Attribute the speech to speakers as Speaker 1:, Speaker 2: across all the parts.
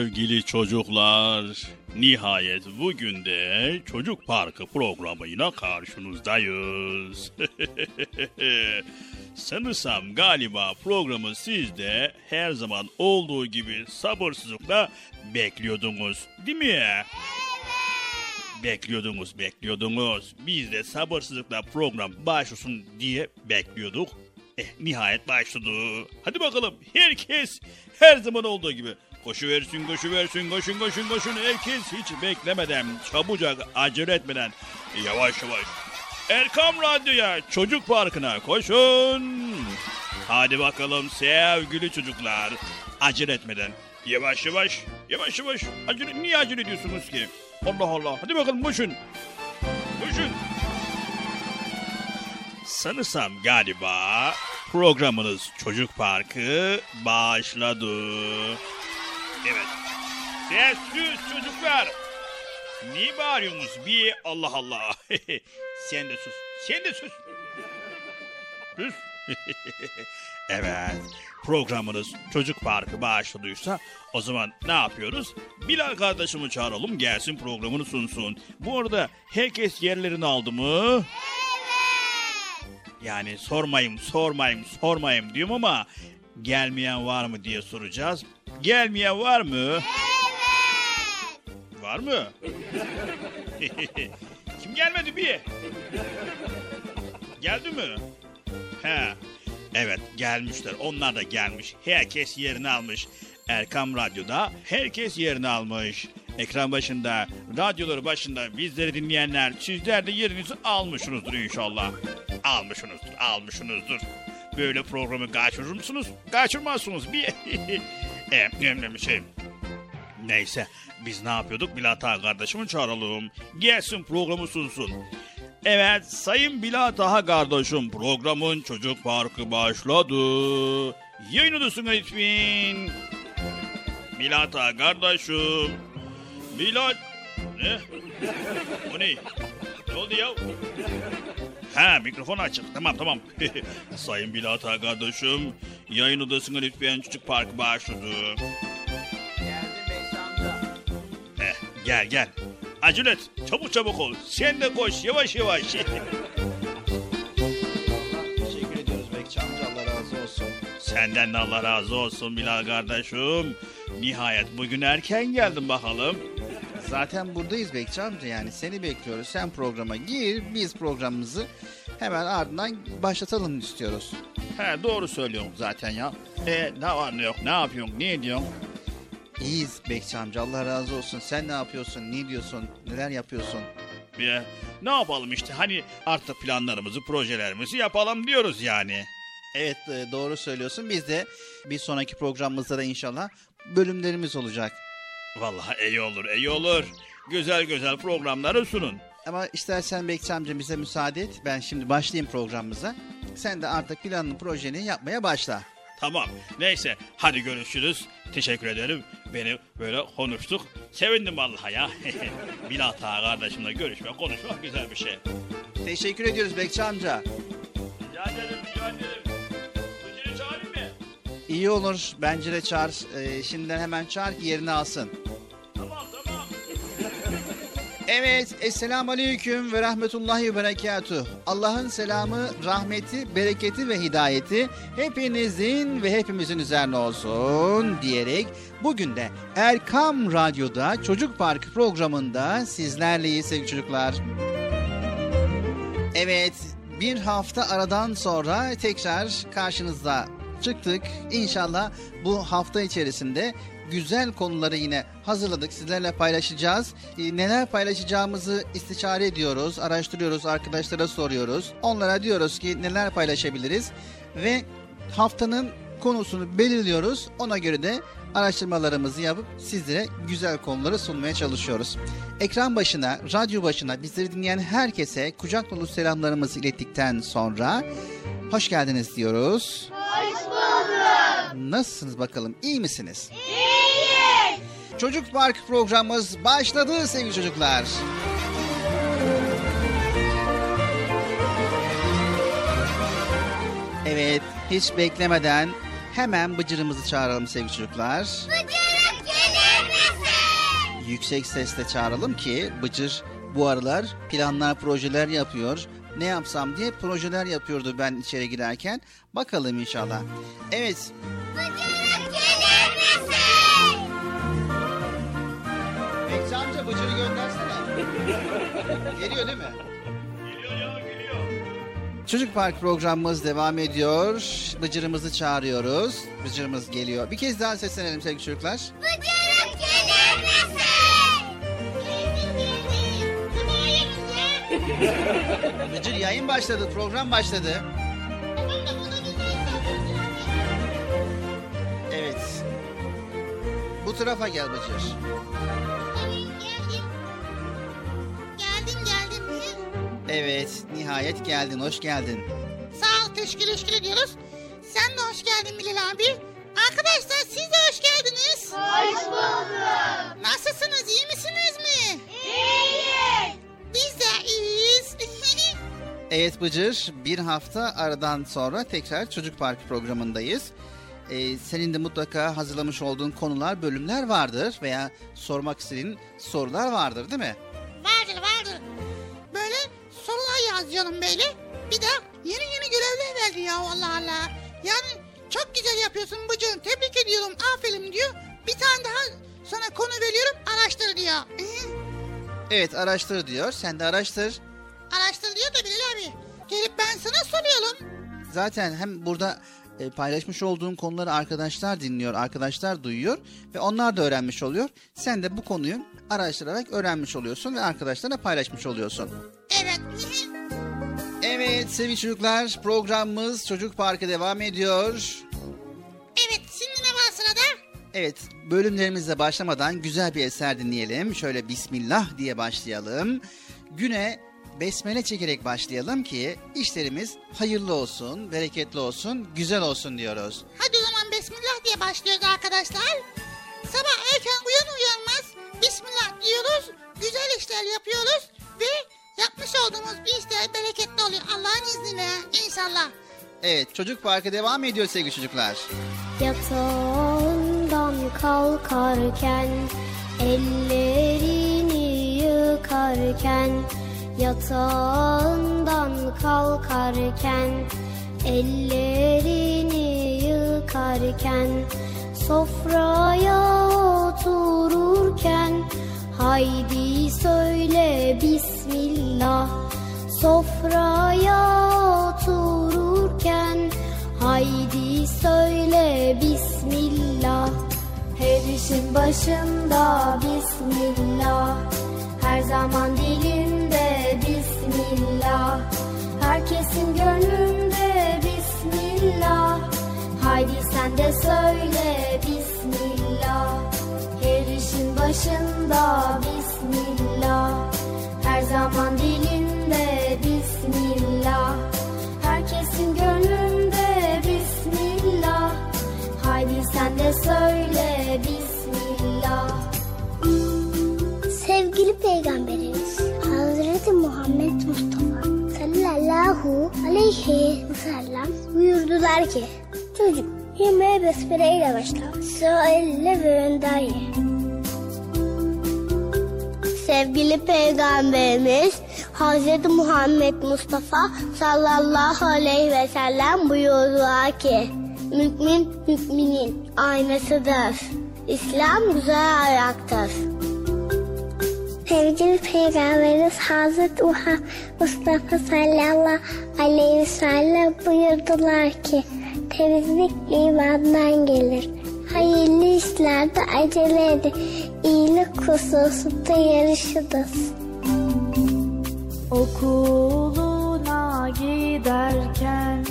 Speaker 1: Sevgili çocuklar. Nihayet bugün de Çocuk Parkı programıyla karşınızdayız. Sanırsam galiba programı siz de her zaman olduğu gibi sabırsızlıkla bekliyordunuz değil mi? Bekliyordunuz, bekliyordunuz. Biz de sabırsızlıkla program başlasın diye bekliyorduk. Eh, nihayet başladı. Hadi bakalım herkes her zaman olduğu gibi koşu versin, koşu versin, koşun, koşun, koşun. Herkes hiç beklemeden, çabucak, acele etmeden yavaş yavaş Erkam Radyo'ya, Çocuk Parkı'na koşun. Hadi bakalım sevgili çocuklar. Acele etmeden. Yavaş yavaş, yavaş yavaş. Acele, niye acele ediyorsunuz ki? Allah Allah. Hadi bakalım koşun. Koşun. Sanırsam galiba programınız Çocuk Parkı başladı. Evet. Sessiz çocuklar. Niye bağırıyorsunuz bir Allah Allah. Sen de sus. Sen de sus. Sus. evet. Programınız Çocuk Parkı başladıysa o zaman ne yapıyoruz? Bilal kardeşimi çağıralım gelsin programını sunsun. Bu arada herkes yerlerini aldı mı? Yani sormayayım, sormayayım, sormayayım diyorum ama gelmeyen var mı diye soracağız. Gelmeyen var mı? Var mı? Kim gelmedi bir? Geldi mi? He. Evet gelmişler. Onlar da gelmiş. Herkes yerini almış. Erkam Radyo'da herkes yerini almış. Ekran başında, radyoları başında bizleri dinleyenler sizler de yerinizi almışsınızdır inşallah. Almışsınızdır, almışsınızdır. Böyle programı kaçırır mısınız? Kaçırmazsınız. Bir e, bir şey. Neyse biz ne yapıyorduk? Bilata kardeşimi çağıralım. Gelsin programı sunsun. Evet Sayın Bilataha kardeşim programın çocuk parkı başladı. Yayın odasına lütfen. Bilata kardeşim. Bilat. Ne? O ne? Ne oldu ya? Ha mikrofon açık. Tamam tamam. Sayın Bilata kardeşim. Yayın odasına lütfen çocuk parkı başladı. Heh, gel gel. Acele et. Çabuk çabuk ol. Sen de koş yavaş yavaş.
Speaker 2: Teşekkür ediyoruz Bekçi amca Allah razı olsun.
Speaker 1: Senden de Allah razı olsun Bilal kardeşim. Nihayet bugün erken geldin bakalım.
Speaker 2: Zaten buradayız Bekçi amca yani seni bekliyoruz. Sen programa gir biz programımızı hemen ardından başlatalım istiyoruz.
Speaker 1: He doğru söylüyorsun zaten ya. E ne var ne yok ne yapıyorsun ne ediyorsun?
Speaker 2: İyiyiz Bekçi amca Allah razı olsun. Sen ne yapıyorsun ne diyorsun neler yapıyorsun?
Speaker 1: Bir, ne yapalım işte hani artık planlarımızı projelerimizi yapalım diyoruz yani.
Speaker 2: Evet e, doğru söylüyorsun biz de bir sonraki programımızda da inşallah bölümlerimiz olacak.
Speaker 1: Vallahi iyi olur iyi olur. Güzel güzel programları sunun.
Speaker 2: Ama istersen Bekçi amca bize müsaade et. Ben şimdi başlayayım programımıza. Sen de artık planını projeni yapmaya başla.
Speaker 1: Tamam. Neyse hadi görüşürüz. Teşekkür ederim. Beni böyle konuştuk. Sevindim vallahi ya. Bilal Ağa kardeşimle görüşmek, konuşmak güzel bir şey.
Speaker 2: Teşekkür ediyoruz Bekçi amca.
Speaker 1: Rica ederim, rica ederim.
Speaker 2: İyi olur. Bence de çağır. Ee, şimdiden hemen çağır ki yerini alsın.
Speaker 1: Tamam, tamam.
Speaker 2: Evet. Esselamu Aleyküm ve Rahmetullahi ve Berekatuh. Allah'ın selamı, rahmeti, bereketi ve hidayeti hepinizin ve hepimizin üzerine olsun diyerek bugün de Erkam Radyo'da Çocuk Parkı programında sizlerleyiz sevgili çocuklar. Evet, bir hafta aradan sonra tekrar karşınızda çıktık. İnşallah bu hafta içerisinde güzel konuları yine hazırladık. Sizlerle paylaşacağız. E, neler paylaşacağımızı istişare ediyoruz, araştırıyoruz, arkadaşlara soruyoruz. Onlara diyoruz ki neler paylaşabiliriz ve haftanın konusunu belirliyoruz. Ona göre de araştırmalarımızı yapıp sizlere güzel konuları sunmaya çalışıyoruz. Ekran başına, radyo başına bizleri dinleyen herkese kucak dolu selamlarımızı ilettikten sonra hoş geldiniz diyoruz. Nasılsınız bakalım? İyi misiniz? İyiyiz. Çocuk Park programımız başladı sevgili çocuklar. Evet, hiç beklemeden hemen Bıcır'ımızı çağıralım sevgili çocuklar.
Speaker 3: Bıcırık gelir misin?
Speaker 2: Yüksek sesle çağıralım ki Bıcır bu aralar planlar, projeler yapıyor. Ne yapsam diye projeler yapıyordu ben içeri girerken. Bakalım inşallah. Evet,
Speaker 3: Bıcırık gelir misin?
Speaker 2: Bekçi amca Bıcır'ı göndersene. Geliyor değil mi? Çocuk Park programımız devam ediyor. Bıcır'ımızı çağırıyoruz. Bıcır'ımız geliyor. Bir kez daha seslenelim sevgili çocuklar.
Speaker 3: Bıcırık gelir misin? Geldim geldim. Kınaya güzel.
Speaker 2: Bıcır yayın başladı, program başladı. Tarafa gel Bıcır.
Speaker 3: Geldim. Geldim geldim.
Speaker 2: Evet, nihayet geldin, hoş geldin.
Speaker 3: Sağ ol teşekkür teşekkür ediyoruz. Sen de hoş geldin Bilal abi. Arkadaşlar siz de hoş geldiniz. Hoş bulduk. Nasılsınız iyi misiniz mi? İyiyiz. Biz de iyiyiz.
Speaker 2: Evet Bıcır, bir hafta aradan sonra tekrar Çocuk Parkı programındayız. Ee, senin de mutlaka hazırlamış olduğun konular, bölümler vardır veya sormak istediğin sorular vardır değil mi?
Speaker 3: vardır vardır. Böyle sorular yaz canım böyle. Bir de yeni yeni görevler verdi ya Allah Allah. Yani çok güzel yapıyorsun Bıcığım. Tebrik ediyorum. Aferin diyor. Bir tane daha sana konu veriyorum. Araştır diyor.
Speaker 2: Evet araştır diyor, sen de araştır.
Speaker 3: Araştır diyor da Bilal abi. Gelip ben sana soruyorum.
Speaker 2: Zaten hem burada e, paylaşmış olduğun konuları arkadaşlar dinliyor, arkadaşlar duyuyor ve onlar da öğrenmiş oluyor. Sen de bu konuyu araştırarak öğrenmiş oluyorsun ve arkadaşlarına paylaşmış oluyorsun.
Speaker 3: Evet.
Speaker 2: Evet sevgili çocuklar programımız Çocuk Parkı devam ediyor.
Speaker 3: evet şimdi ne var sırada?
Speaker 2: Evet bölümlerimizle başlamadan güzel bir eser dinleyelim. Şöyle Bismillah diye başlayalım. Güne besmele çekerek başlayalım ki işlerimiz hayırlı olsun, bereketli olsun, güzel olsun diyoruz.
Speaker 3: Hadi o zaman Bismillah diye başlıyoruz arkadaşlar. Sabah erken uyan uyanmaz Bismillah diyoruz. Güzel işler yapıyoruz ve yapmış olduğumuz bir işler bereketli oluyor Allah'ın izniyle inşallah.
Speaker 2: Evet çocuk parkı devam ediyor sevgili çocuklar.
Speaker 4: Yatağından kalkarken ellerini yıkarken yatağından kalkarken ellerini yıkarken sofraya otururken haydi söyle bismillah. Sofraya otururken Haydi söyle Bismillah. Her işin başında Bismillah. Her zaman dilimde Bismillah. Herkesin gönlünde Bismillah. Haydi sen de söyle Bismillah. Her işin başında Bismillah. Her zaman dilimde Bismillah. Herkesin gönlünde Bismillah. Haydi sen de söyle Bismillah
Speaker 5: sallallahu aleyhi ve sellem buyurdular ki Çocuk yemeğe besmele ile başla. Elle ve önden. Sevgili Peygamberimiz Hazreti Muhammed Mustafa sallallahu aleyhi ve sellem buyurdular ki Mümin müminin aynasıdır. İslam güzel ayaktır. Sevgili Peygamberimiz Hazreti Mustafa sallallahu aleyhi ve sellem buyurdular ki temizlik imandan gelir. Hayırlı işlerde acele edin. İyilik hususunda yarışınız.
Speaker 4: Okuluna giderken,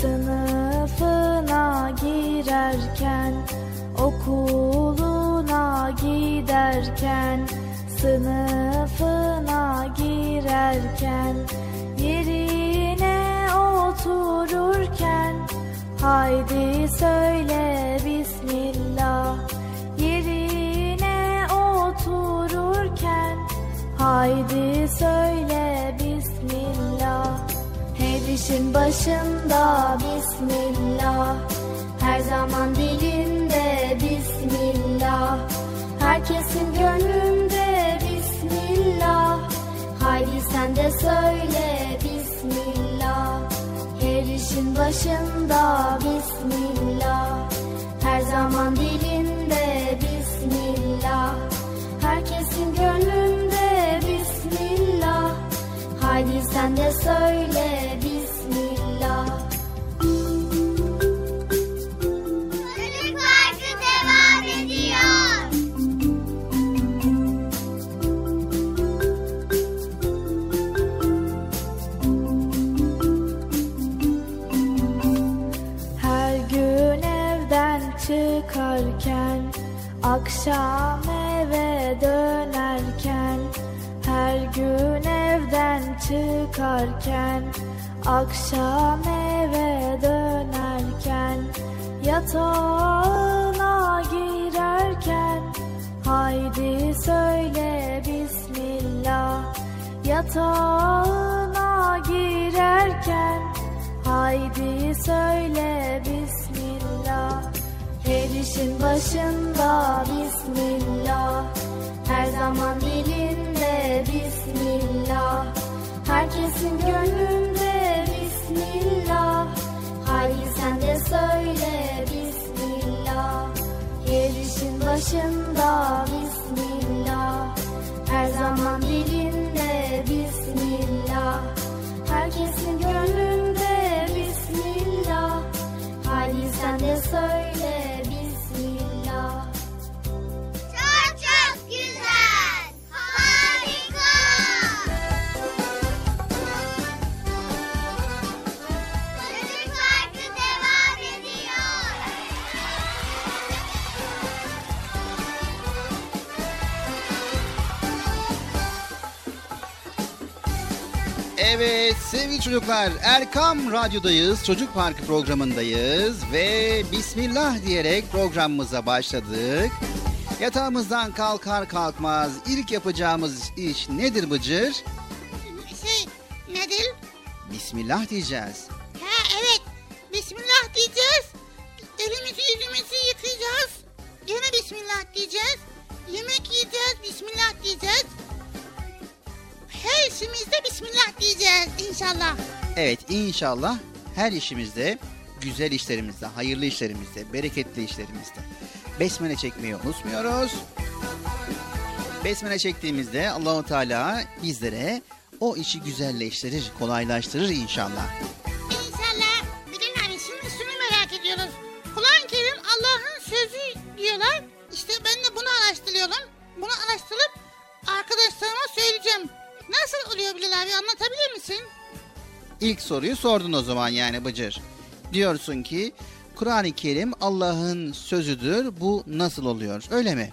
Speaker 4: sınıfına girerken, okuluna giderken, sınıfına girerken, yerine otururken, haydi söyle Bismillah. Yerine otururken, haydi söyle Bismillah. Her işin başında Bismillah. Her zaman dilinde Bismillah. Herkesin gönlünde Bismillah. Haydi sen de söyle Bismillah. Her işin başında Bismillah. Her zaman dilinde Bismillah. Herkesin gönlünde Bismillah. Haydi sen de söyle Akşam eve dönerken Her gün evden çıkarken Akşam eve dönerken Yatağına girerken Haydi söyle Bismillah Yatağına girerken Haydi söyle Bismillah. Her işin başında Her zaman dilinde Bismillah. Herkesin gönlünde Bismillah. Haydi sen de söyle Bismillah. Her işin başında Bismillah. Her zaman dilinde Bismillah. Herkesin gönlünde Bismillah. Haydi sen de söyle
Speaker 2: Evet sevgili çocuklar Erkam Radyo'dayız. Çocuk Parkı programındayız ve Bismillah diyerek programımıza başladık. Yatağımızdan kalkar kalkmaz ilk yapacağımız iş nedir Bıcır?
Speaker 3: Şey nedir?
Speaker 2: Bismillah diyeceğiz.
Speaker 3: Ha evet. Bismillah diyeceğiz. Elimizi yüzümüzü yıkayacağız. Yine Bismillah diyeceğiz. Yemek yiyeceğiz. Bismillah diyeceğiz. Her işimizde Bismillah diyeceğiz inşallah.
Speaker 2: Evet inşallah her işimizde, güzel işlerimizde, hayırlı işlerimizde, bereketli işlerimizde besmele çekmeyi unutmuyoruz. Besmele çektiğimizde Allahu Teala bizlere o işi güzelleştirir, kolaylaştırır inşallah.
Speaker 3: Bilal abi anlatabilir misin?
Speaker 2: İlk soruyu sordun o zaman yani Bıcır. Diyorsun ki Kur'an-ı Kerim Allah'ın sözüdür. Bu nasıl oluyor? Öyle mi?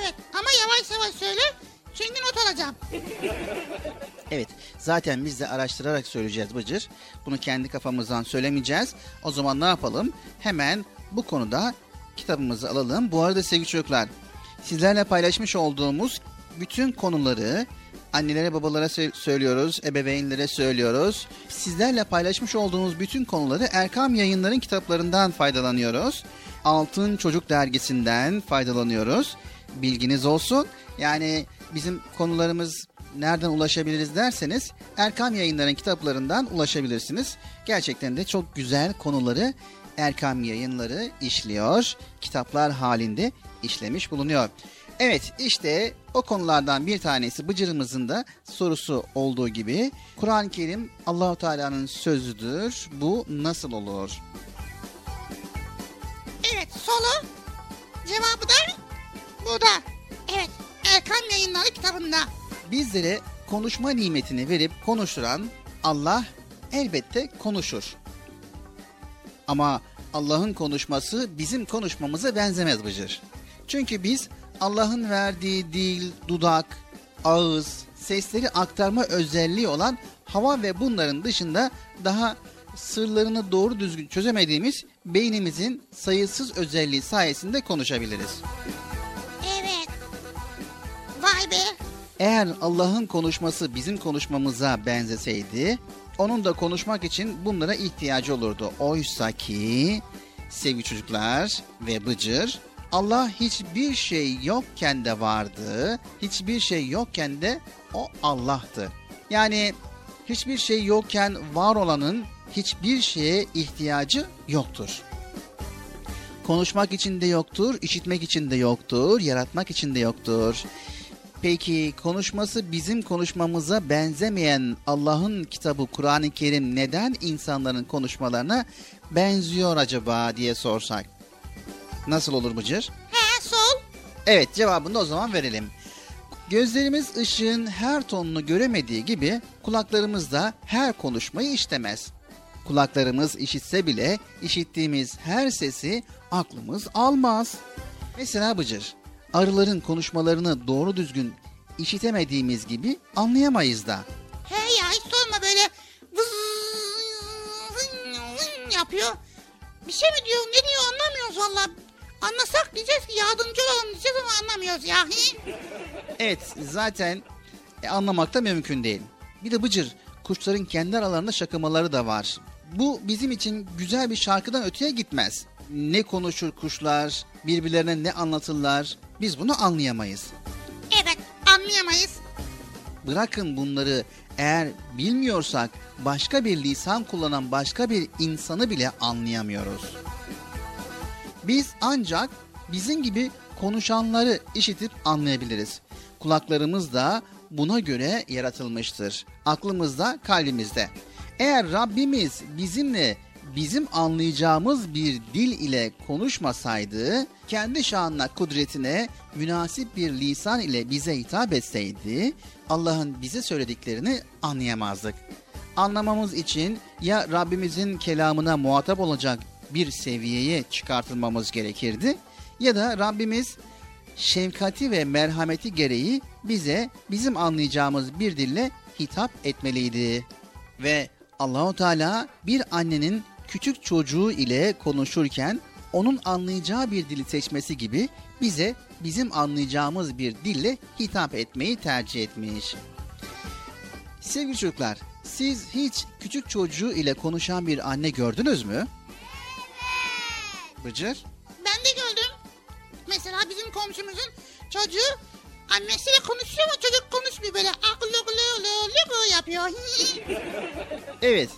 Speaker 3: Evet ama yavaş yavaş söyle. Çünkü not alacağım.
Speaker 2: Evet. Zaten biz de araştırarak söyleyeceğiz Bıcır. Bunu kendi kafamızdan söylemeyeceğiz. O zaman ne yapalım? Hemen bu konuda kitabımızı alalım. Bu arada sevgili çocuklar, sizlerle paylaşmış olduğumuz bütün konuları annelere babalara sö- söylüyoruz, ebeveynlere söylüyoruz. Sizlerle paylaşmış olduğumuz bütün konuları Erkam Yayınların kitaplarından faydalanıyoruz. Altın Çocuk Dergisi'nden faydalanıyoruz. Bilginiz olsun. Yani bizim konularımız nereden ulaşabiliriz derseniz Erkam Yayınların kitaplarından ulaşabilirsiniz. Gerçekten de çok güzel konuları Erkam Yayınları işliyor. Kitaplar halinde işlemiş bulunuyor. Evet işte O konulardan bir tanesi Bıcır'ımızın da sorusu olduğu gibi Kur'an-ı Kerim Allahu Teala'nın sözüdür. Bu nasıl olur?
Speaker 3: Evet soru cevabı da burada. Evet Erkan yayınları kitabında.
Speaker 2: Bizlere konuşma nimetini verip konuşturan Allah elbette konuşur. Ama Allah'ın konuşması bizim konuşmamıza benzemez Bıcır. Çünkü biz Allah'ın verdiği dil, dudak, ağız, sesleri aktarma özelliği olan hava ve bunların dışında daha sırlarını doğru düzgün çözemediğimiz beynimizin sayısız özelliği sayesinde konuşabiliriz.
Speaker 3: Evet. Vay be.
Speaker 2: Eğer Allah'ın konuşması bizim konuşmamıza benzeseydi, onun da konuşmak için bunlara ihtiyacı olurdu. Oysa ki sevgili çocuklar ve Bıcır, Allah hiçbir şey yokken de vardı, hiçbir şey yokken de o Allah'tı. Yani hiçbir şey yokken var olanın hiçbir şeye ihtiyacı yoktur. Konuşmak için de yoktur, işitmek için de yoktur, yaratmak için de yoktur. Peki konuşması bizim konuşmamıza benzemeyen Allah'ın kitabı Kur'an-ı Kerim neden insanların konuşmalarına benziyor acaba diye sorsak? Nasıl olur Bıcır?
Speaker 3: He sol.
Speaker 2: Evet cevabını da o zaman verelim. Gözlerimiz ışığın her tonunu göremediği gibi kulaklarımız da her konuşmayı işlemez. Kulaklarımız işitse bile işittiğimiz her sesi aklımız almaz. Mesela Bıcır, arıların konuşmalarını doğru düzgün işitemediğimiz gibi anlayamayız da.
Speaker 3: He ya hiç sorma böyle vız, yapıyor. Bir şey mi diyor ne diyor anlamıyoruz valla. Anlasak diyeceğiz ki yardımcı olalım diyeceğiz ama anlamıyoruz ya.
Speaker 2: Evet zaten e, anlamak da mümkün değil. Bir de Bıcır, kuşların kendi aralarında şakamaları da var. Bu bizim için güzel bir şarkıdan öteye gitmez. Ne konuşur kuşlar, birbirlerine ne anlatırlar biz bunu anlayamayız.
Speaker 3: Evet anlayamayız.
Speaker 2: Bırakın bunları eğer bilmiyorsak başka bir lisan kullanan başka bir insanı bile anlayamıyoruz. Biz ancak bizim gibi konuşanları işitip anlayabiliriz. Kulaklarımız da buna göre yaratılmıştır. Aklımız da kalbimizde. Eğer Rabbimiz bizimle bizim anlayacağımız bir dil ile konuşmasaydı, kendi şanına, kudretine münasip bir lisan ile bize hitap etseydi, Allah'ın bize söylediklerini anlayamazdık. Anlamamız için ya Rabbimizin kelamına muhatap olacak bir seviyeye çıkartılmamız gerekirdi ya da Rabbimiz şefkati ve merhameti gereği bize bizim anlayacağımız bir dille hitap etmeliydi. Ve Allahu Teala bir annenin küçük çocuğu ile konuşurken onun anlayacağı bir dili seçmesi gibi bize bizim anlayacağımız bir dille hitap etmeyi tercih etmiş. Sevgili çocuklar, siz hiç küçük çocuğu ile konuşan bir anne gördünüz mü? Bıcır?
Speaker 3: Ben de gördüm. Mesela bizim komşumuzun çocuğu annesiyle konuşuyor ama çocuk konuşmuyor böyle akıllı yapıyor.
Speaker 2: Evet.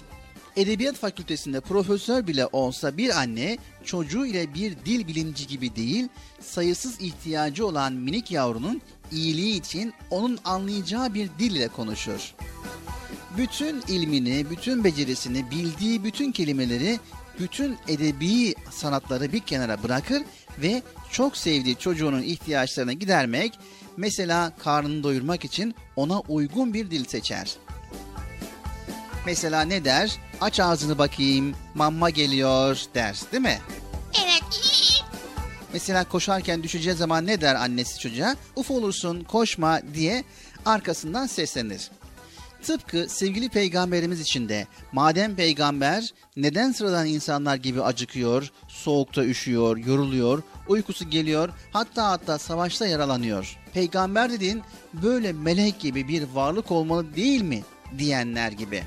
Speaker 2: Edebiyat fakültesinde profesör bile olsa bir anne çocuğu ile bir dil bilimci gibi değil, sayısız ihtiyacı olan minik yavrunun iyiliği için onun anlayacağı bir dil ile konuşur. Bütün ilmini, bütün becerisini, bildiği bütün kelimeleri, bütün edebi sanatları bir kenara bırakır ve çok sevdiği çocuğunun ihtiyaçlarını gidermek, mesela karnını doyurmak için ona uygun bir dil seçer. Mesela ne der? Aç ağzını bakayım, mamma geliyor der, değil mi?
Speaker 3: evet.
Speaker 2: Mesela koşarken düşeceği zaman ne der annesi çocuğa? Uf olursun, koşma diye arkasından seslenir. Tıpkı sevgili peygamberimiz için de madem peygamber neden sıradan insanlar gibi acıkıyor, soğukta üşüyor, yoruluyor, uykusu geliyor, hatta hatta savaşta yaralanıyor. Peygamber dediğin böyle melek gibi bir varlık olmalı değil mi diyenler gibi.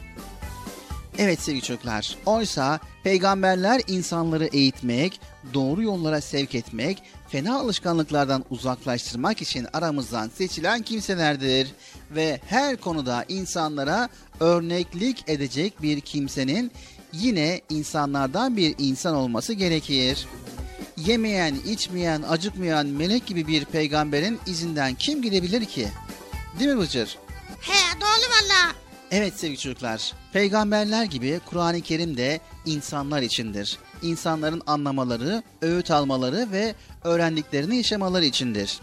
Speaker 2: Evet sevgili çocuklar, oysa peygamberler insanları eğitmek, doğru yollara sevk etmek, fena alışkanlıklardan uzaklaştırmak için aramızdan seçilen kimselerdir. Ve her konuda insanlara örneklik edecek bir kimsenin yine insanlardan bir insan olması gerekir.
Speaker 6: yemeyen, içmeyen, acıkmayan melek gibi bir peygamberin izinden kim gidebilir ki? Değil mi Bıcır?
Speaker 3: He doğru valla.
Speaker 6: Evet sevgili çocuklar, peygamberler gibi Kur'an-ı Kerim de insanlar içindir. İnsanların anlamaları, öğüt almaları ve öğrendiklerini yaşamaları içindir.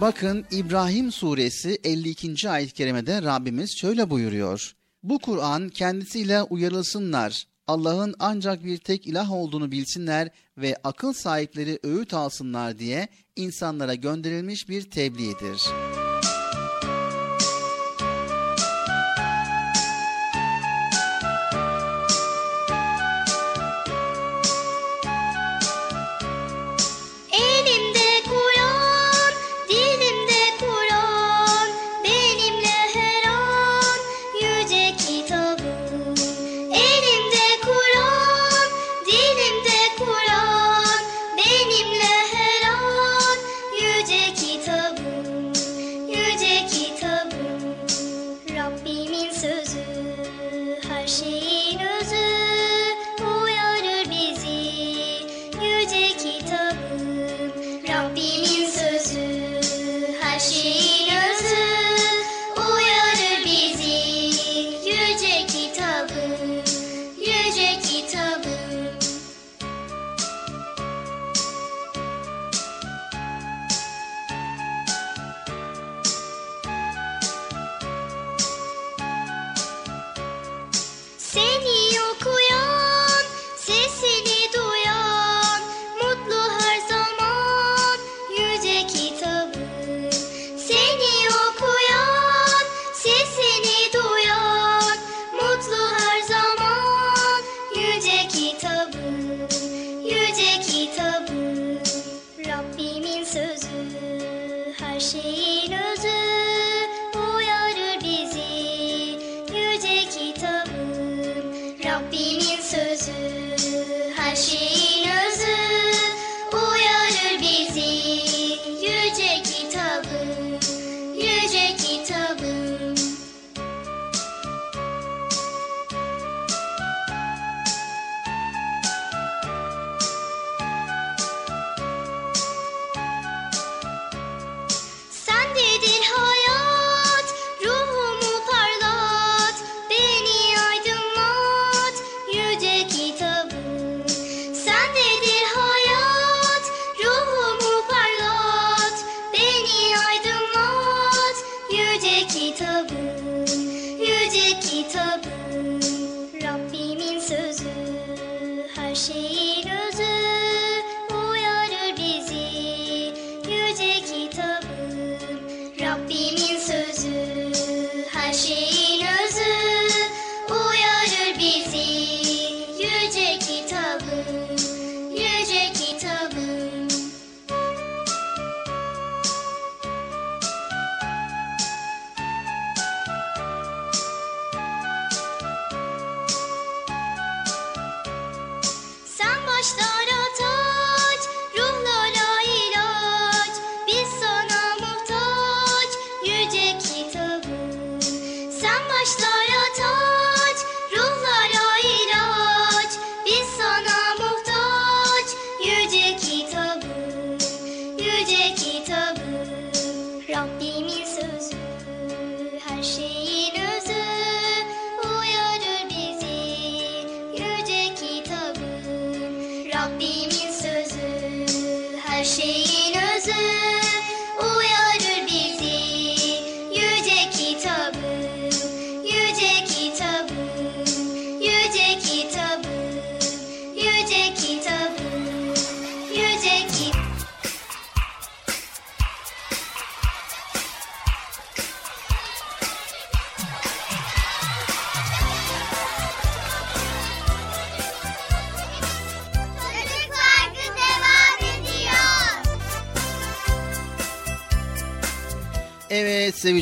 Speaker 6: Bakın İbrahim suresi 52. ayet-i kerimede Rabbimiz şöyle buyuruyor. Bu Kur'an kendisiyle uyarılsınlar. Allah'ın ancak bir tek ilah olduğunu bilsinler ve akıl sahipleri öğüt alsınlar diye insanlara gönderilmiş bir tebliğdir.''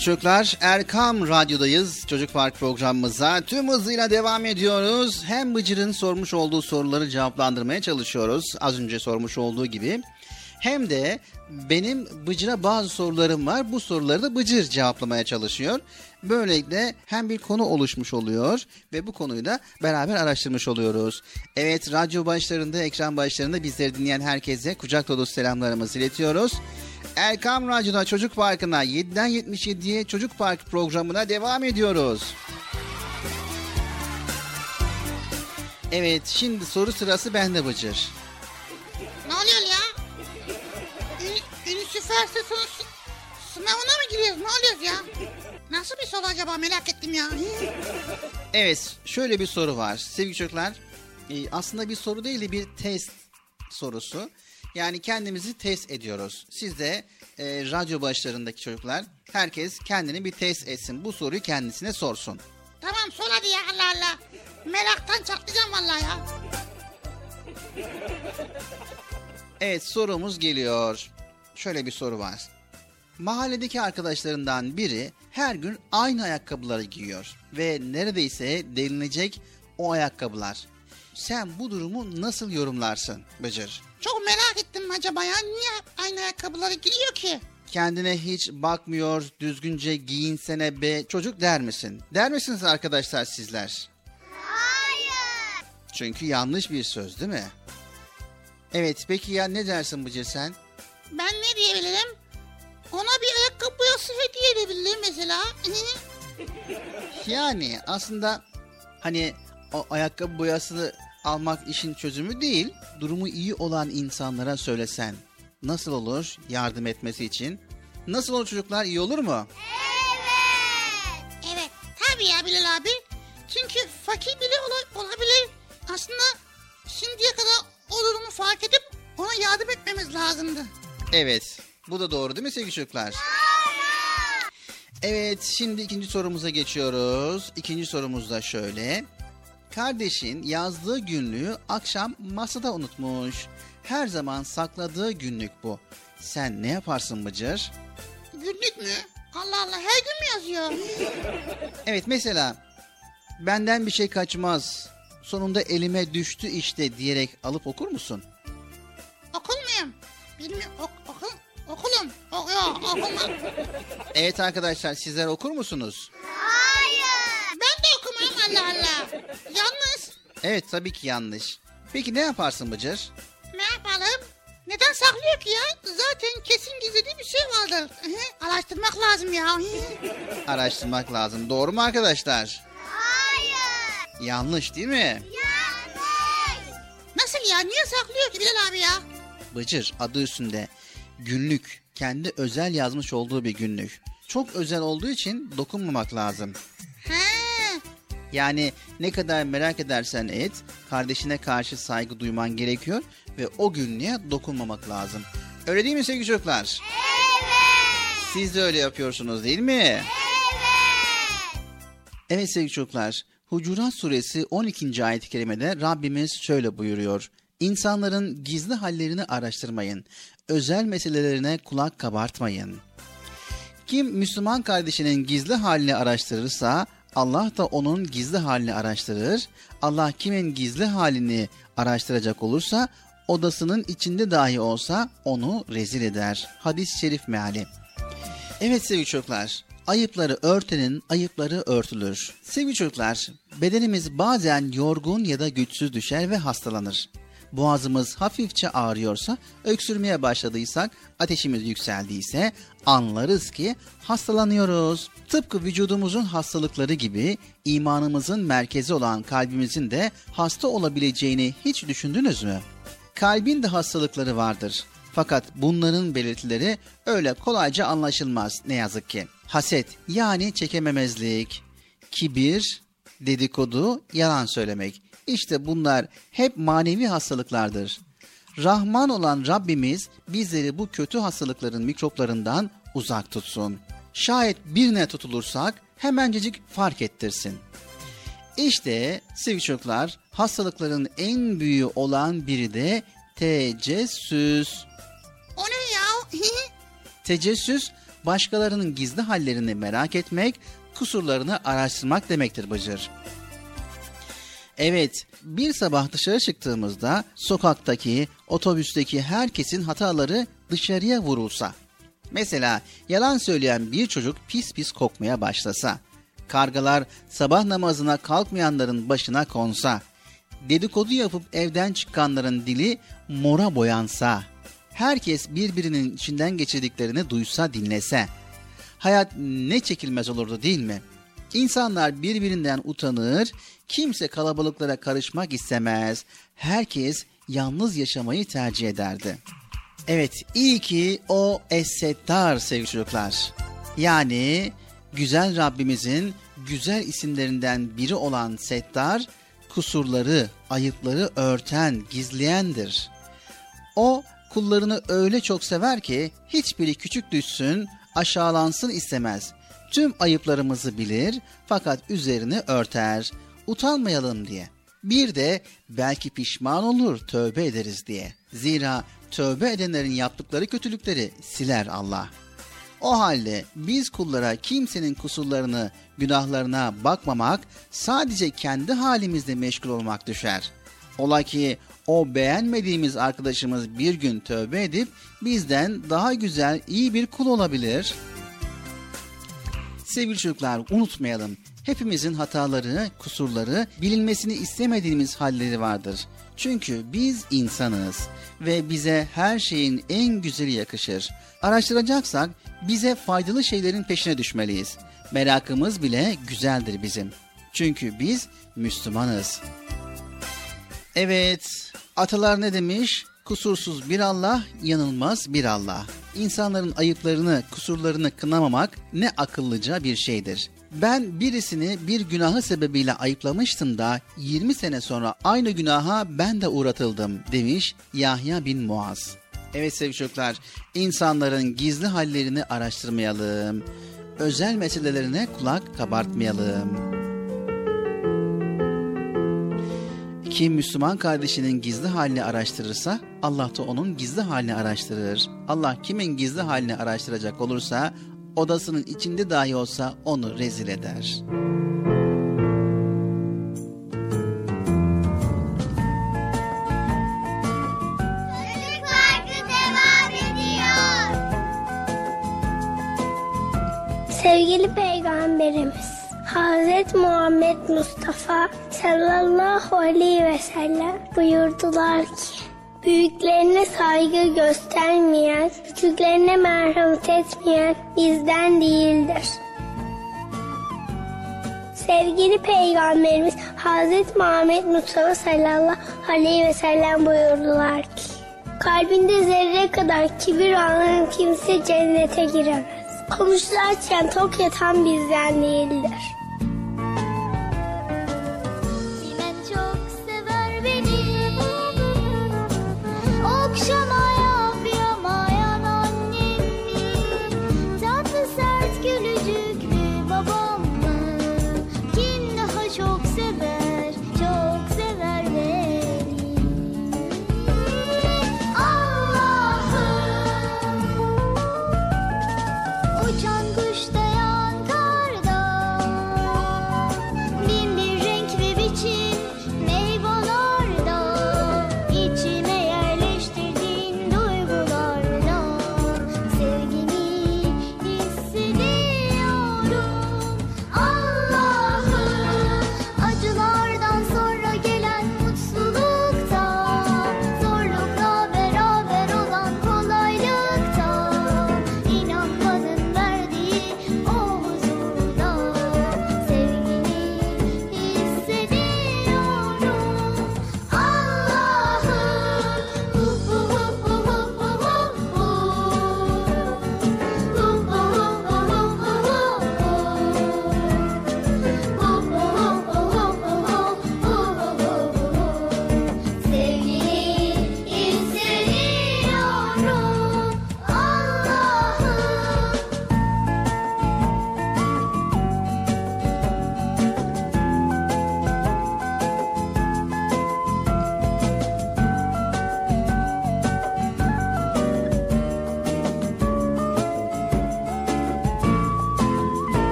Speaker 6: Sevgili çocuklar. Erkam Radyo'dayız. Çocuk Park programımıza tüm hızıyla devam ediyoruz. Hem Bıcır'ın sormuş olduğu soruları cevaplandırmaya çalışıyoruz. Az önce sormuş olduğu gibi.
Speaker 2: hem de benim Bıcır'a bazı sorularım var. Bu soruları da Bıcır cevaplamaya çalışıyor. Böylelikle hem bir konu oluşmuş oluyor ve bu konuyu da beraber araştırmış oluyoruz. Evet radyo başlarında, ekran başlarında bizleri dinleyen herkese kucak dolusu selamlarımızı iletiyoruz. Erkam Radyo'da Çocuk Parkı'na 7'den 77'ye Çocuk Park programına devam ediyoruz. Evet şimdi soru sırası bende Bıcır.
Speaker 3: Ne oluyor ya? Ün, üniversite sonu sı- sınavına mı giriyoruz? Ne oluyoruz ya? Nasıl bir soru acaba merak ettim ya.
Speaker 2: Evet şöyle bir soru var sevgili çocuklar. e, aslında bir soru değil de bir test sorusu. Yani kendimizi test ediyoruz. Siz de e, radyo başlarındaki çocuklar herkes kendini bir test etsin. Bu soruyu kendisine sorsun.
Speaker 3: Tamam sor hadi ya Allah Allah. Meraktan çatlayacağım vallahi ya.
Speaker 2: Evet sorumuz geliyor. Şöyle bir soru var. Mahalledeki arkadaşlarından biri her gün aynı ayakkabıları giyiyor ve neredeyse delinecek o ayakkabılar. Sen bu durumu nasıl yorumlarsın Bıcır?
Speaker 3: Çok merak ettim acaba ya. Niye aynı ayakkabıları giyiyor ki?
Speaker 2: Kendine hiç bakmıyor, düzgünce giyinsene be çocuk der misin? Der misiniz arkadaşlar sizler? Hayır. Çünkü yanlış bir söz değil mi? Evet peki ya ne dersin Bıcır sen?
Speaker 3: Ben ne diyebilirim? Ona bir ayakkabı boyası hediye edebilirim mesela.
Speaker 2: Yani aslında hani o ayakkabı boyasını almak işin çözümü değil. Durumu iyi olan insanlara söylesen nasıl olur yardım etmesi için? Nasıl olur çocuklar iyi olur mu?
Speaker 3: evet tabii ya Bilal abi. Çünkü fakir bile ola- olabilir. Aslında şimdiye kadar o durumu fark edip ona yardım etmemiz lazımdı.
Speaker 2: Evet. Bu da doğru değil mi sevgili çocuklar? Evet şimdi ikinci sorumuza geçiyoruz. İkinci sorumuz da şöyle. Kardeşin yazdığı günlüğü akşam masada unutmuş. Her zaman sakladığı günlük bu. Sen ne yaparsın Bıcır?
Speaker 3: Günlük mü? Allah Allah her gün mü yazıyor?
Speaker 2: Evet mesela benden bir şey kaçmaz. Sonunda elime düştü işte diyerek alıp okur musun?
Speaker 3: Okul muyum? Bilmiyorum. Ok, okul, okulum. Ok, yok okuma.
Speaker 2: Evet arkadaşlar sizler okur musunuz?
Speaker 3: Ben de okumam Allah Allah. Yalnız
Speaker 2: Evet tabii ki yanlış. Peki ne yaparsın Bıcır?
Speaker 3: ne yapalım? Neden saklıyor ki ya? Zaten kesin gizlediği bir şey vardır. Araştırmak lazım ya.
Speaker 2: Araştırmak lazım. Doğru mu arkadaşlar? Hayır. Yanlış değil mi?
Speaker 3: Nasıl ya? Niye saklıyor ki Bilal abi ya?
Speaker 2: Bıcır adı üstünde. Günlük. Kendi özel yazmış olduğu bir günlük. Çok özel olduğu için dokunmamak lazım. Yani ne kadar merak edersen et, kardeşine karşı saygı duyman gerekiyor ve o günlüğe dokunmamak lazım. Öyle değil mi sevgili çocuklar? Evet. Siz de öyle yapıyorsunuz değil mi? Evet. Evet sevgili çocuklar, Hucurat suresi 12. ayet-i kerimede Rabbimiz şöyle buyuruyor. İnsanların gizli hallerini araştırmayın, özel meselelerine kulak kabartmayın. Kim Müslüman kardeşinin gizli halini araştırırsa Allah da onun gizli halini araştırır. Allah kimin gizli halini araştıracak olursa odasının içinde dahi olsa onu rezil eder. Hadis-i şerif meali. Evet sevgili çocuklar, ayıpları örtenin ayıpları örtülür. Sevgili çocuklar, bedenimiz bazen yorgun ya da güçsüz düşer ve hastalanır. Boğazımız hafifçe ağrıyorsa, öksürmeye başladıysak, ateşimiz yükseldiyse anlarız ki hastalanıyoruz. Tıpkı vücudumuzun hastalıkları gibi imanımızın merkezi olan kalbimizin de hasta olabileceğini hiç düşündünüz mü? Kalbin de hastalıkları vardır. Fakat bunların belirtileri öyle kolayca anlaşılmaz ne yazık ki. Haset yani çekememezlik, kibir, dedikodu, yalan söylemek. İşte bunlar hep manevi hastalıklardır. Rahman olan Rabbimiz bizleri bu kötü hastalıkların mikroplarından uzak tutsun. Şayet birine tutulursak hemencecik fark ettirsin. İşte sevgili çocuklar hastalıkların en büyüğü olan biri de tecessüs.
Speaker 3: O ne ya?
Speaker 2: Tecessüs başkalarının gizli hallerini merak etmek, kusurlarını araştırmak demektir Bıcır. Evet, bir sabah dışarı çıktığımızda sokaktaki, otobüsteki herkesin hataları dışarıya vurulsa. Mesela yalan söyleyen bir çocuk pis pis kokmaya başlasa. Kargalar sabah namazına kalkmayanların başına konsa. Dedikodu yapıp evden çıkanların dili mora boyansa. Herkes birbirinin içinden geçirdiklerini duysa dinlese. Hayat ne çekilmez olurdu değil mi? İnsanlar birbirinden utanır, kimse kalabalıklara karışmak istemez. Herkes yalnız yaşamayı tercih ederdi. Evet, iyi ki o Es-Settar sevgili çocuklar. Yani güzel Rabbimizin güzel isimlerinden biri olan Settar, kusurları, ayıpları örten, gizleyendir. O kullarını öyle çok sever ki hiçbiri küçük düşsün, aşağılansın istemez. Tüm ayıplarımızı bilir fakat üzerini örter. Utanmayalım diye. Bir de belki pişman olur tövbe ederiz diye. Zira tövbe edenlerin yaptıkları kötülükleri siler Allah. O halde biz kullara kimsenin kusurlarını, günahlarına bakmamak, sadece kendi halimizde meşgul olmak düşer. Ola ki o beğenmediğimiz arkadaşımız bir gün tövbe edip bizden daha güzel, iyi bir kul olabilir. Sevgili çocuklar unutmayalım. Hepimizin hataları, kusurları, bilinmesini istemediğimiz halleri vardır. Çünkü biz insanız ve bize her şeyin en güzeli yakışır. Araştıracaksak bize faydalı şeylerin peşine düşmeliyiz. Merakımız bile güzeldir bizim. Çünkü biz Müslümanız. Evet, atalar ne demiş? Kusursuz bir Allah, yanılmaz bir Allah. İnsanların ayıplarını, kusurlarını kınamamak ne akıllıca bir şeydir. Ben birisini bir günahı sebebiyle ayıplamıştım da 20 sene sonra aynı günaha ben de uğratıldım demiş Yahya bin Muaz. Evet sevgili çocuklar, insanların gizli hallerini araştırmayalım. Özel meselelerine kulak kabartmayalım. Kim Müslüman kardeşinin gizli halini araştırırsa Allah da onun gizli halini araştırır. Allah kimin gizli halini araştıracak olursa odasının içinde dahi olsa onu rezil eder.
Speaker 5: Sevgili Peygamberimiz Hazreti Muhammed Mustafa sallallahu aleyhi ve sellem buyurdular ki Büyüklerine saygı göstermeyen, küçüklerine merhamet etmeyen bizden değildir. Sevgili Peygamberimiz Hazreti Muhammed Mustafa sallallahu aleyhi ve sellem buyurdular ki Kalbinde zerre kadar kibir olan kimse cennete giremez. Konuşlarken tok yatan bizden değildir.
Speaker 4: Beni. Okşamaya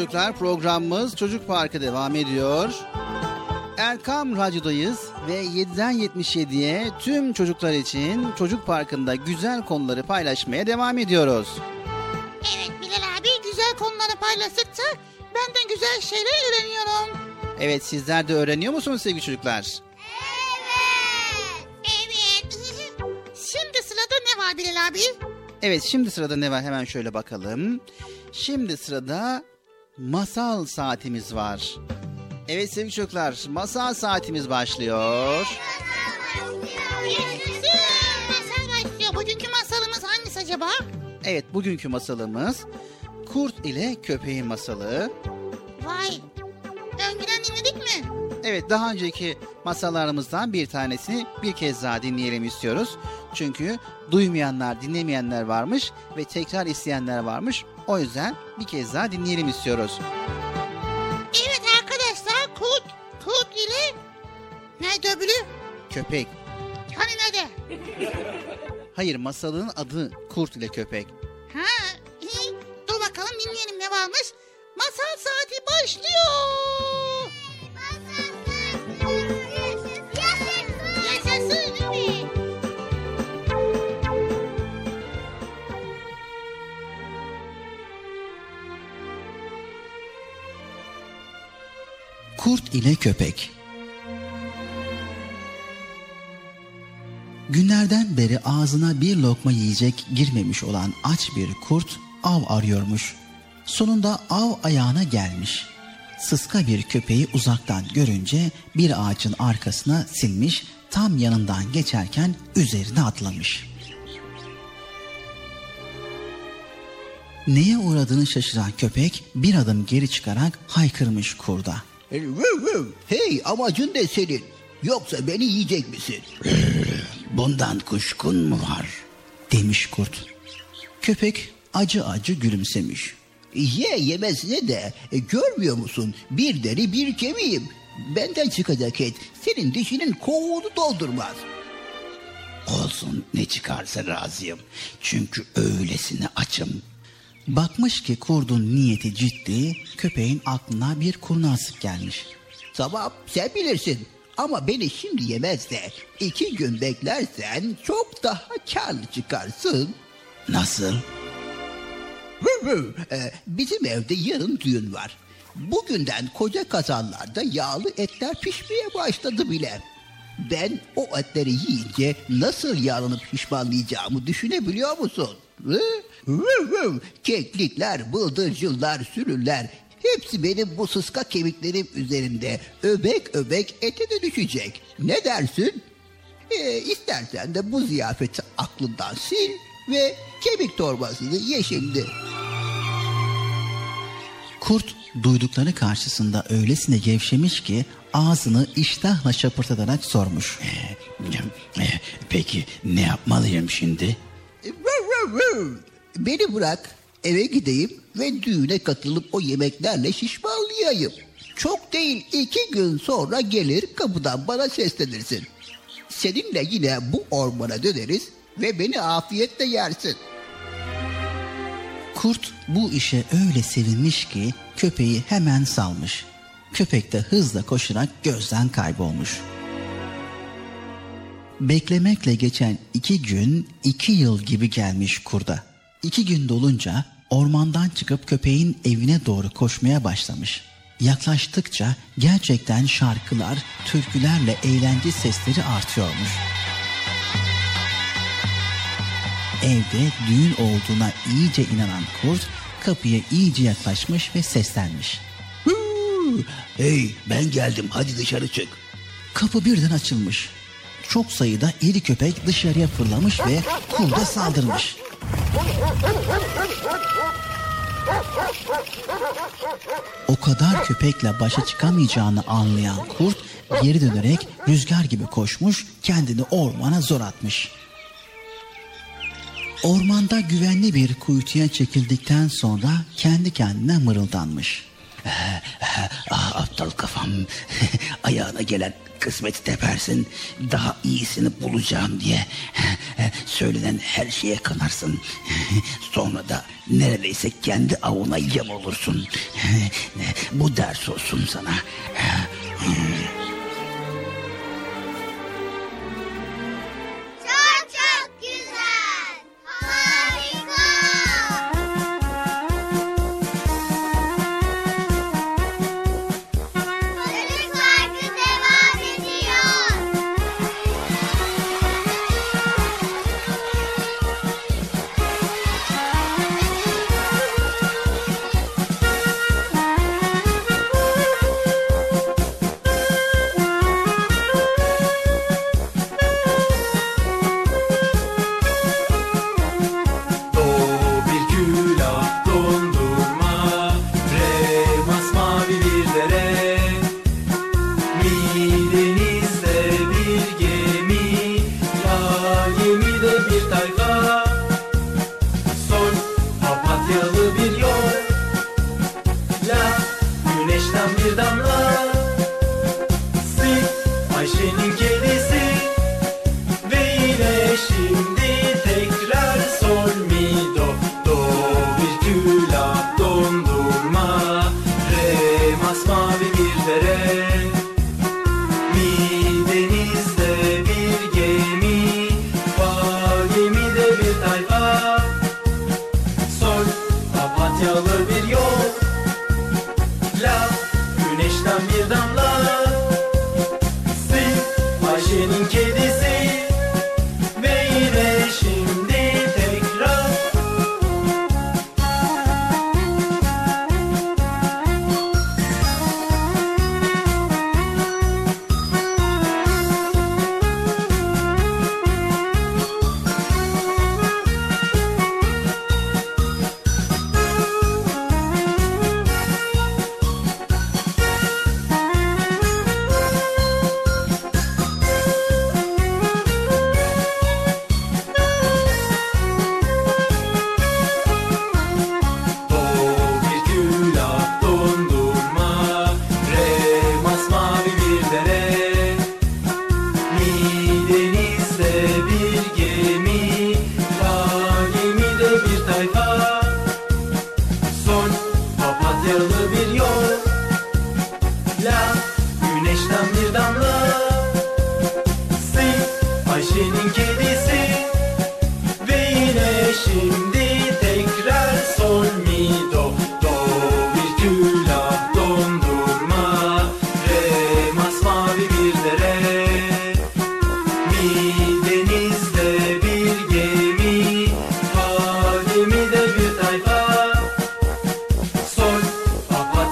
Speaker 7: çocuklar programımız Çocuk Parkı devam ediyor. Erkam Radyo'dayız ve 7'den 77'ye tüm çocuklar için Çocuk Parkı'nda güzel konuları paylaşmaya devam ediyoruz.
Speaker 3: Evet Bilal abi güzel konuları paylaştıkça ben de güzel şeyler öğreniyorum.
Speaker 7: Evet sizler de öğreniyor musunuz sevgili çocuklar?
Speaker 3: Evet. Şimdi sırada ne var Bilal abi?
Speaker 7: Evet şimdi sırada ne var hemen şöyle bakalım. Şimdi sırada masal saatimiz var. Evet sevgili çocuklar masal saatimiz başlıyor.
Speaker 3: Masal başlıyor. Bugünkü masalımız hangisi acaba?
Speaker 7: Evet bugünkü masalımız Kurt ile Köpeğin Masalı.
Speaker 3: Vay. Önceden dinledik mi?
Speaker 7: Evet daha önceki masallarımızdan bir tanesini bir kez daha dinleyelim istiyoruz. Çünkü duymayanlar, dinlemeyenler varmış ve tekrar isteyenler varmış. O yüzden bir kez daha dinleyelim istiyoruz.
Speaker 3: Evet arkadaşlar Kurt, Kurt ile nerede öbürü?
Speaker 7: Köpek.
Speaker 3: Hani nerede?
Speaker 7: Hayır masalın adı Kurt ile Köpek.
Speaker 3: Ha, iyi. dur bakalım dinleyelim ne varmış. Masal saati başlıyor. Yaşasın. Evet.
Speaker 2: Kurt ile Köpek Günlerden beri ağzına bir lokma yiyecek girmemiş olan aç bir kurt av arıyormuş. Sonunda av ayağına gelmiş. Sıska bir köpeği uzaktan görünce bir ağacın arkasına silmiş, tam yanından geçerken üzerine atlamış. Neye uğradığını şaşıran köpek bir adım geri çıkarak haykırmış kurda.
Speaker 8: Vıv. Hey amacın ne senin? Yoksa beni yiyecek misin?
Speaker 2: Bundan kuşkun mu var? Demiş kurt. Köpek acı acı gülümsemiş.
Speaker 8: Ye yemesine de e, görmüyor musun? Bir deri bir kemiğim. Benden çıkacak et senin dişinin kovuğunu doldurmaz.
Speaker 2: Olsun ne çıkarsa razıyım. Çünkü öylesine açım. Bakmış ki kurdun niyeti ciddi, köpeğin aklına bir kurnazlık gelmiş.
Speaker 8: Tamam sen bilirsin. Ama beni şimdi yemez de iki gün beklersen çok daha karlı çıkarsın.
Speaker 2: Nasıl?
Speaker 8: Ee, bizim evde yarın düğün var. Bugünden koca kazanlarda yağlı etler pişmeye başladı bile. Ben o etleri yiyince nasıl yağlanıp pişmanlayacağımı düşünebiliyor musun? Keklikler, bıldırcınlar, sürüler hepsi benim bu sıska kemiklerim üzerinde öbek öbek ete de düşecek. Ne dersin? Ee, istersen de bu ziyafeti aklından sil ve kemik torbasını ye şimdi.
Speaker 2: Kurt duydukları karşısında öylesine gevşemiş ki ağzını iştahla şapırtatarak sormuş. Peki ne yapmalıyım şimdi?
Speaker 8: Beni bırak eve gideyim ve düğüne katılıp o yemeklerle şişmanlayayım. Çok değil iki gün sonra gelir kapıdan bana seslenirsin. Seninle yine bu ormana döneriz
Speaker 9: ve beni afiyetle yersin.
Speaker 2: Kurt bu işe öyle sevinmiş ki köpeği hemen salmış. Köpek de hızla koşarak gözden kaybolmuş. Beklemekle geçen iki gün iki yıl gibi gelmiş kurda. İki gün dolunca ormandan çıkıp köpeğin evine doğru koşmaya başlamış. Yaklaştıkça gerçekten şarkılar, türkülerle eğlence sesleri artıyormuş. Evde düğün olduğuna iyice inanan kurt kapıya iyice yaklaşmış ve seslenmiş.
Speaker 9: Hey ben geldim hadi dışarı çık.
Speaker 2: Kapı birden açılmış. Çok sayıda iri köpek dışarıya fırlamış ve kurda saldırmış. O kadar köpekle başa çıkamayacağını anlayan kurt geri dönerek rüzgar gibi koşmuş kendini ormana zor atmış. Ormanda güvenli bir kuytuya çekildikten sonra kendi kendine mırıldanmış.
Speaker 9: Ah aptal kafam. Ayağına gelen kısmeti tepersin. Daha iyisini bulacağım diye. Söylenen her şeye kanarsın. Sonra da neredeyse kendi avına yem olursun. Bu ders olsun sana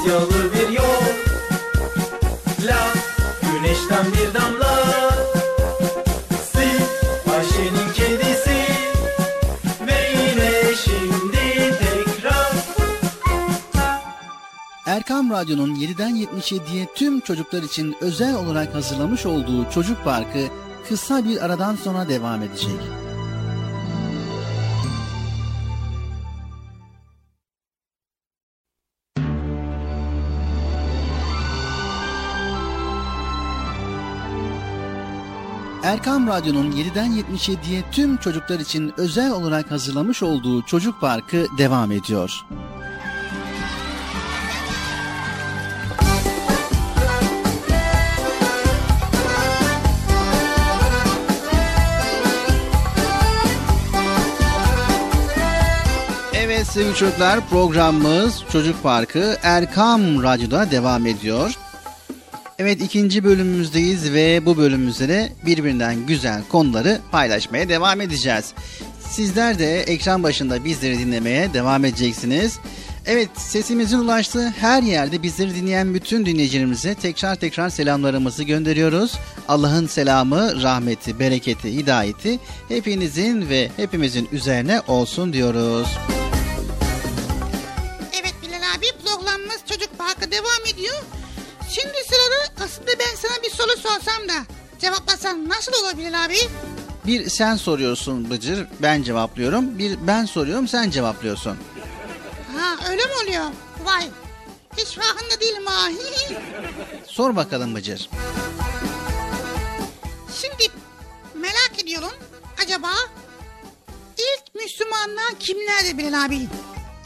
Speaker 10: papatyalı bir yol. La güneşten bir damla. Si Ayşe'nin kedisi. Ve yine şimdi tekrar.
Speaker 2: Erkam Radyo'nun 7'den 77'ye tüm çocuklar için özel olarak hazırlamış olduğu Çocuk Parkı kısa bir aradan sonra devam edecek.
Speaker 8: Erkam Radyo'nun 7'den 77'ye tüm çocuklar için özel olarak hazırlamış olduğu Çocuk Parkı devam ediyor.
Speaker 2: Evet sevgili çocuklar programımız Çocuk Parkı Erkam Radyo'da devam ediyor. Evet ikinci bölümümüzdeyiz ve bu bölümümüzde de birbirinden güzel konuları paylaşmaya devam edeceğiz. Sizler de ekran başında bizleri dinlemeye devam edeceksiniz. Evet sesimizin ulaştığı her yerde bizleri dinleyen bütün dinleyicilerimize tekrar tekrar selamlarımızı gönderiyoruz. Allah'ın selamı, rahmeti, bereketi, hidayeti hepinizin ve hepimizin üzerine olsun diyoruz.
Speaker 3: Evet Bilal abi programımız Çocuk Parkı devam ediyor. Şimdi sırada aslında ben sana bir soru sorsam da cevaplasan nasıl olur Bilal abi?
Speaker 2: Bir sen soruyorsun Bıcır, ben cevaplıyorum. Bir ben soruyorum, sen cevaplıyorsun.
Speaker 3: Ha öyle mi oluyor? Vay hiç farkında değilim ha.
Speaker 2: Sor bakalım Bıcır.
Speaker 3: Şimdi merak ediyorum acaba ilk Müslümanlar kimlerdi Bilal abi?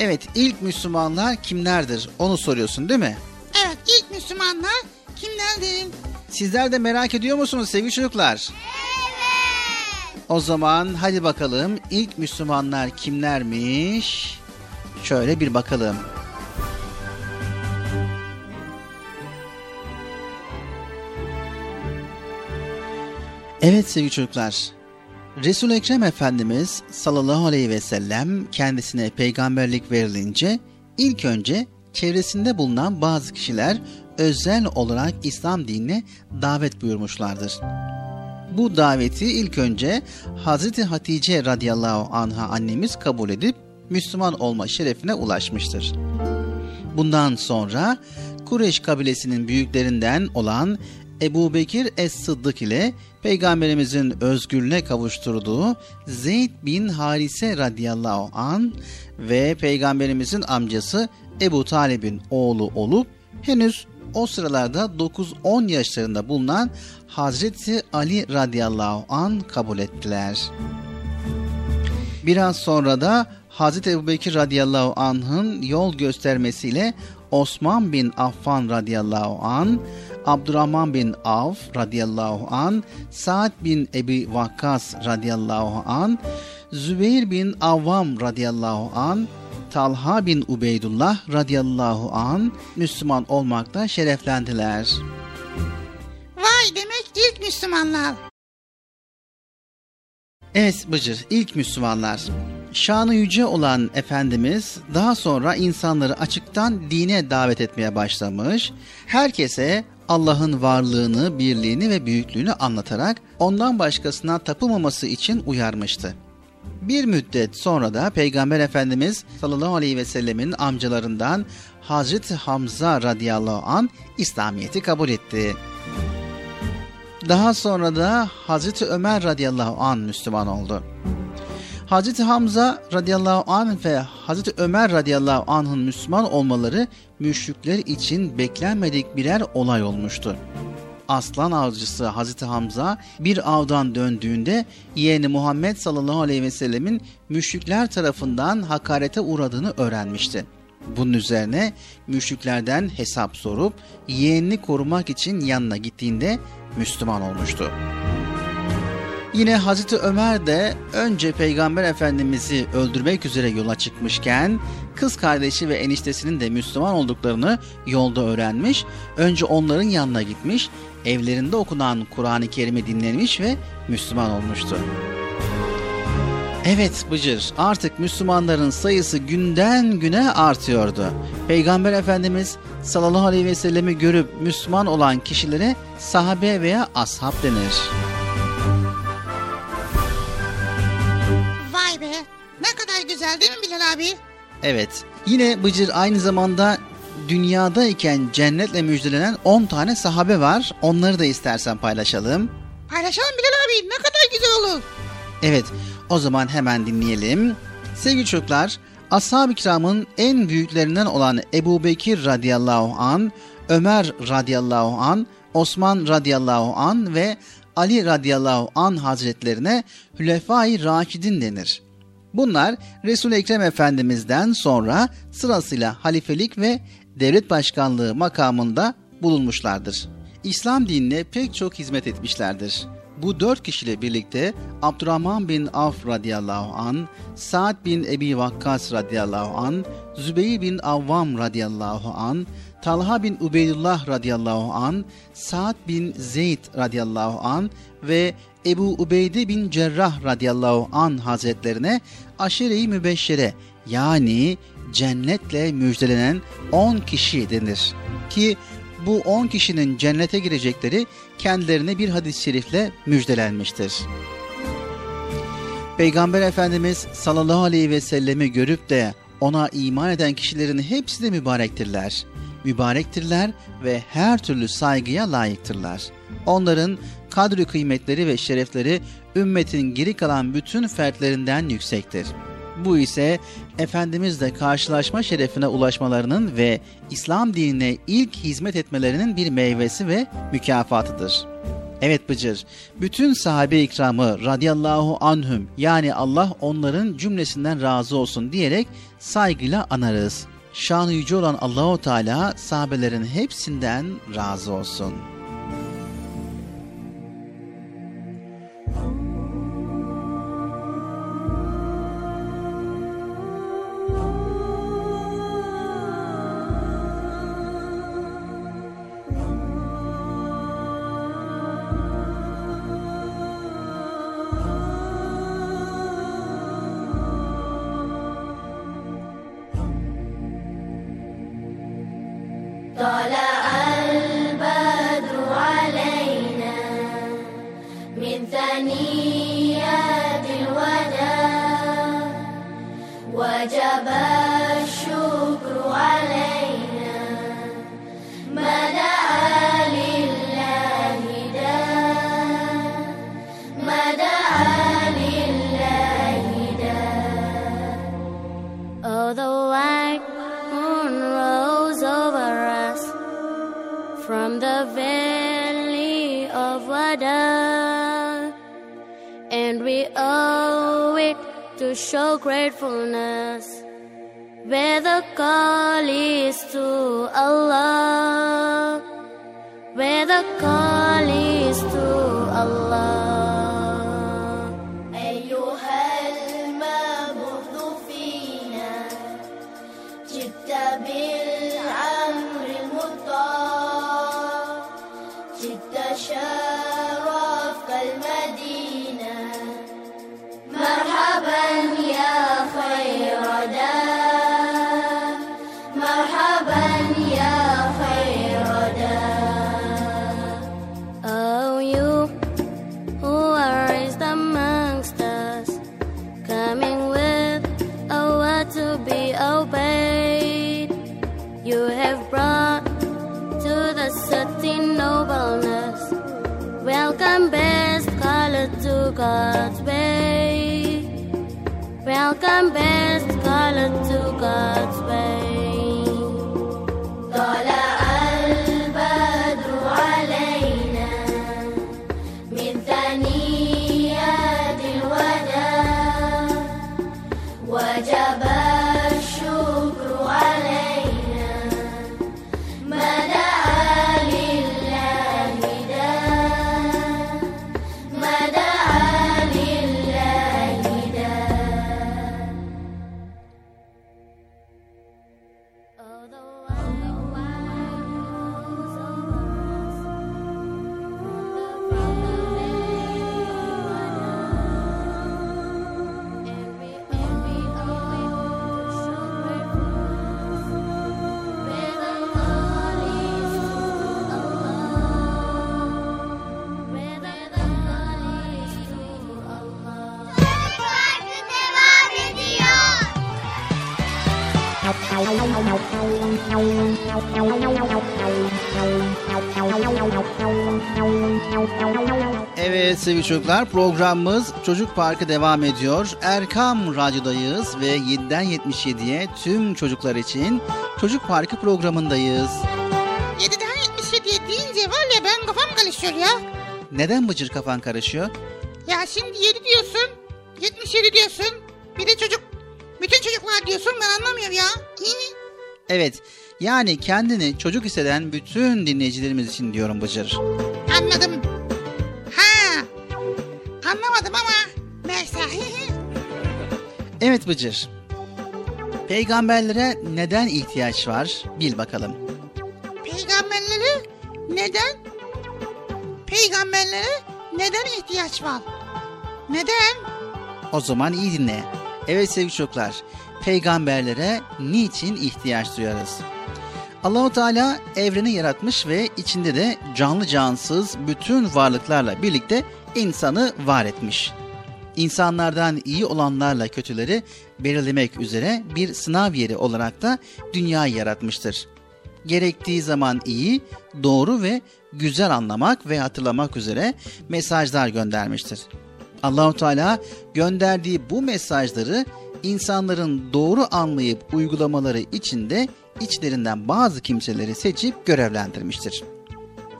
Speaker 2: Evet, ilk Müslümanlar kimlerdir? Onu soruyorsun değil mi?
Speaker 3: Evet ilk Müslümanlar kimlerdi?
Speaker 2: Sizler de merak ediyor musunuz sevgili çocuklar? Evet. O zaman hadi bakalım ilk Müslümanlar kimlermiş? Şöyle bir bakalım. Evet sevgili çocuklar. Resul-i Ekrem Efendimiz sallallahu aleyhi ve sellem kendisine peygamberlik verilince ilk önce çevresinde bulunan bazı kişiler özel olarak İslam dinine davet buyurmuşlardır. Bu daveti ilk önce Hazreti Hatice radıyallahu anha annemiz kabul edip Müslüman olma şerefine ulaşmıştır. Bundan sonra Kureyş kabilesinin büyüklerinden olan Ebu Bekir Es-Sıddık ile Peygamberimizin özgürlüğüne kavuşturduğu Zeyd bin Harise radıyallahu an ve Peygamberimizin amcası Ebu Talib'in oğlu olup henüz o sıralarda 9-10 yaşlarında bulunan Hazreti Ali radıyallahu an kabul ettiler. Biraz sonra da Hazreti Ebubekir radıyallahu anh'ın yol göstermesiyle Osman bin Affan radıyallahu an, Abdurrahman bin Avf radıyallahu an, Sa'd bin Ebi Vakkas radıyallahu an, Zübeyir bin Avvam radıyallahu an, Talha bin Ubeydullah radıyallahu an Müslüman olmakta şereflendiler.
Speaker 3: Vay demek ilk Müslümanlar.
Speaker 2: Evet Bıcır, ilk Müslümanlar. Şanı yüce olan Efendimiz daha sonra insanları açıktan dine davet etmeye başlamış. Herkese Allah'ın varlığını, birliğini ve büyüklüğünü anlatarak ondan başkasına tapılmaması için uyarmıştı. Bir müddet sonra da Peygamber Efendimiz sallallahu aleyhi ve sellemin amcalarından Hazreti Hamza radıyallahu an İslamiyet'i kabul etti. Daha sonra da Hazreti Ömer radıyallahu an Müslüman oldu. Hazreti Hamza radıyallahu anh ve Hazreti Ömer radıyallahu anh'ın Müslüman olmaları müşrikler için beklenmedik birer olay olmuştu. Aslan avcısı Hazreti Hamza bir avdan döndüğünde yeğeni Muhammed sallallahu aleyhi ve sellemin müşrikler tarafından hakarete uğradığını öğrenmişti. Bunun üzerine müşriklerden hesap sorup yeğenini korumak için yanına gittiğinde Müslüman olmuştu. Yine Hazreti Ömer de önce Peygamber Efendimiz'i öldürmek üzere yola çıkmışken kız kardeşi ve eniştesinin de Müslüman olduklarını yolda öğrenmiş. Önce onların yanına gitmiş, evlerinde okunan Kur'an-ı Kerim'i dinlemiş ve Müslüman olmuştu. Evet Bıcır artık Müslümanların sayısı günden güne artıyordu. Peygamber Efendimiz sallallahu aleyhi ve sellemi görüp Müslüman olan kişilere sahabe veya ashab denir.
Speaker 3: Vay be ne kadar güzel değil mi Bilal abi?
Speaker 2: Evet. Yine Bıcır aynı zamanda dünyadayken cennetle müjdelenen 10 tane sahabe var. Onları da istersen paylaşalım.
Speaker 3: Paylaşalım Bilal abi ne kadar güzel olur.
Speaker 2: Evet, o zaman hemen dinleyelim. Sevgili çocuklar, Ashab-ı kiramın en büyüklerinden olan Ebu Bekir radıyallahu an, Ömer radıyallahu an, Osman radıyallahu an ve Ali radıyallahu an hazretlerine Hülefai Raşidin denir. Bunlar Resul-i Ekrem Efendimiz'den sonra sırasıyla halifelik ve devlet başkanlığı makamında bulunmuşlardır. İslam dinine pek çok hizmet etmişlerdir. Bu dört kişiyle birlikte Abdurrahman bin Avf radıyallahu an, Sa'd bin Ebi Vakkas radıyallahu an, Zübeyir bin Avvam radıyallahu an, Talha bin Ubeydullah radıyallahu an, Sa'd bin Zeyd radıyallahu an ve Ebu Ubeyde bin Cerrah radıyallahu an hazretlerine aşire-i mübeşşere yani cennetle müjdelenen 10 kişi denir. Ki bu 10 kişinin cennete girecekleri kendilerine bir hadis-i şerifle müjdelenmiştir. Peygamber Efendimiz sallallahu aleyhi ve sellemi görüp de ona iman eden kişilerin hepsi de mübarektirler. Mübarektirler ve her türlü saygıya layıktırlar. Onların kadri kıymetleri ve şerefleri ümmetin geri kalan bütün fertlerinden yüksektir. Bu ise Efendimizle karşılaşma şerefine ulaşmalarının ve İslam dinine ilk hizmet etmelerinin bir meyvesi ve mükafatıdır. Evet Bıcır, bütün sahabe ikramı radıyallahu anhüm yani Allah onların cümlesinden razı olsun diyerek saygıyla anarız. Şanı yüce olan Allahu Teala sahabelerin hepsinden razı olsun.
Speaker 11: Show gratefulness. Where the call is to Allah, where the call is to
Speaker 2: sevgili çocuklar programımız Çocuk Parkı devam ediyor. Erkam Radyo'dayız ve 7'den 77'ye tüm çocuklar için Çocuk Parkı programındayız.
Speaker 3: 7'den 77'ye deyince var ya ben kafam karışıyor ya.
Speaker 2: Neden Bıcır kafan karışıyor?
Speaker 3: Ya şimdi 7 diyorsun. 77 diyorsun. Bir de çocuk. Bütün çocuklar diyorsun ben anlamıyorum ya.
Speaker 2: Evet, yani kendini çocuk hisseden bütün dinleyicilerimiz için diyorum Bıcır.
Speaker 3: Anladım.
Speaker 2: Evet Bıcır. Peygamberlere neden ihtiyaç var? Bil bakalım.
Speaker 3: Peygamberlere neden? Peygamberlere neden ihtiyaç var? Neden?
Speaker 2: O zaman iyi dinle. Evet sevgili çocuklar, peygamberlere niçin ihtiyaç duyarız? Allahu Teala evreni yaratmış ve içinde de canlı cansız bütün varlıklarla birlikte insanı var etmiş. İnsanlardan iyi olanlarla kötüleri belirlemek üzere bir sınav yeri olarak da dünyayı yaratmıştır. Gerektiği zaman iyi, doğru ve güzel anlamak ve hatırlamak üzere mesajlar göndermiştir. Allahu Teala gönderdiği bu mesajları insanların doğru anlayıp uygulamaları için de içlerinden bazı kimseleri seçip görevlendirmiştir.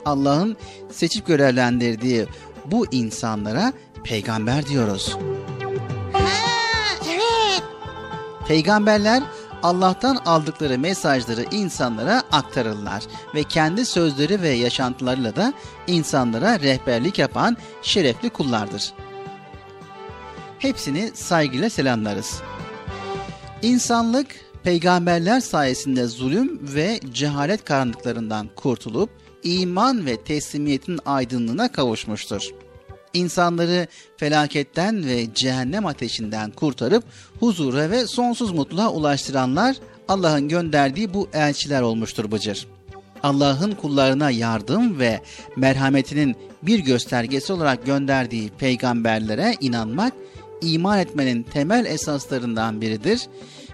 Speaker 2: Allah'ın seçip görevlendirdiği bu insanlara peygamber diyoruz.
Speaker 3: Ha, evet.
Speaker 2: Peygamberler Allah'tan aldıkları mesajları insanlara aktarırlar ve kendi sözleri ve yaşantılarıyla da insanlara rehberlik yapan şerefli kullardır. Hepsini saygıyla selamlarız. İnsanlık peygamberler sayesinde zulüm ve cehalet karanlıklarından kurtulup iman ve teslimiyetin aydınlığına kavuşmuştur. İnsanları felaketten ve cehennem ateşinden kurtarıp huzura ve sonsuz mutluluğa ulaştıranlar Allah'ın gönderdiği bu elçiler olmuştur Bıcır. Allah'ın kullarına yardım ve merhametinin bir göstergesi olarak gönderdiği peygamberlere inanmak iman etmenin temel esaslarından biridir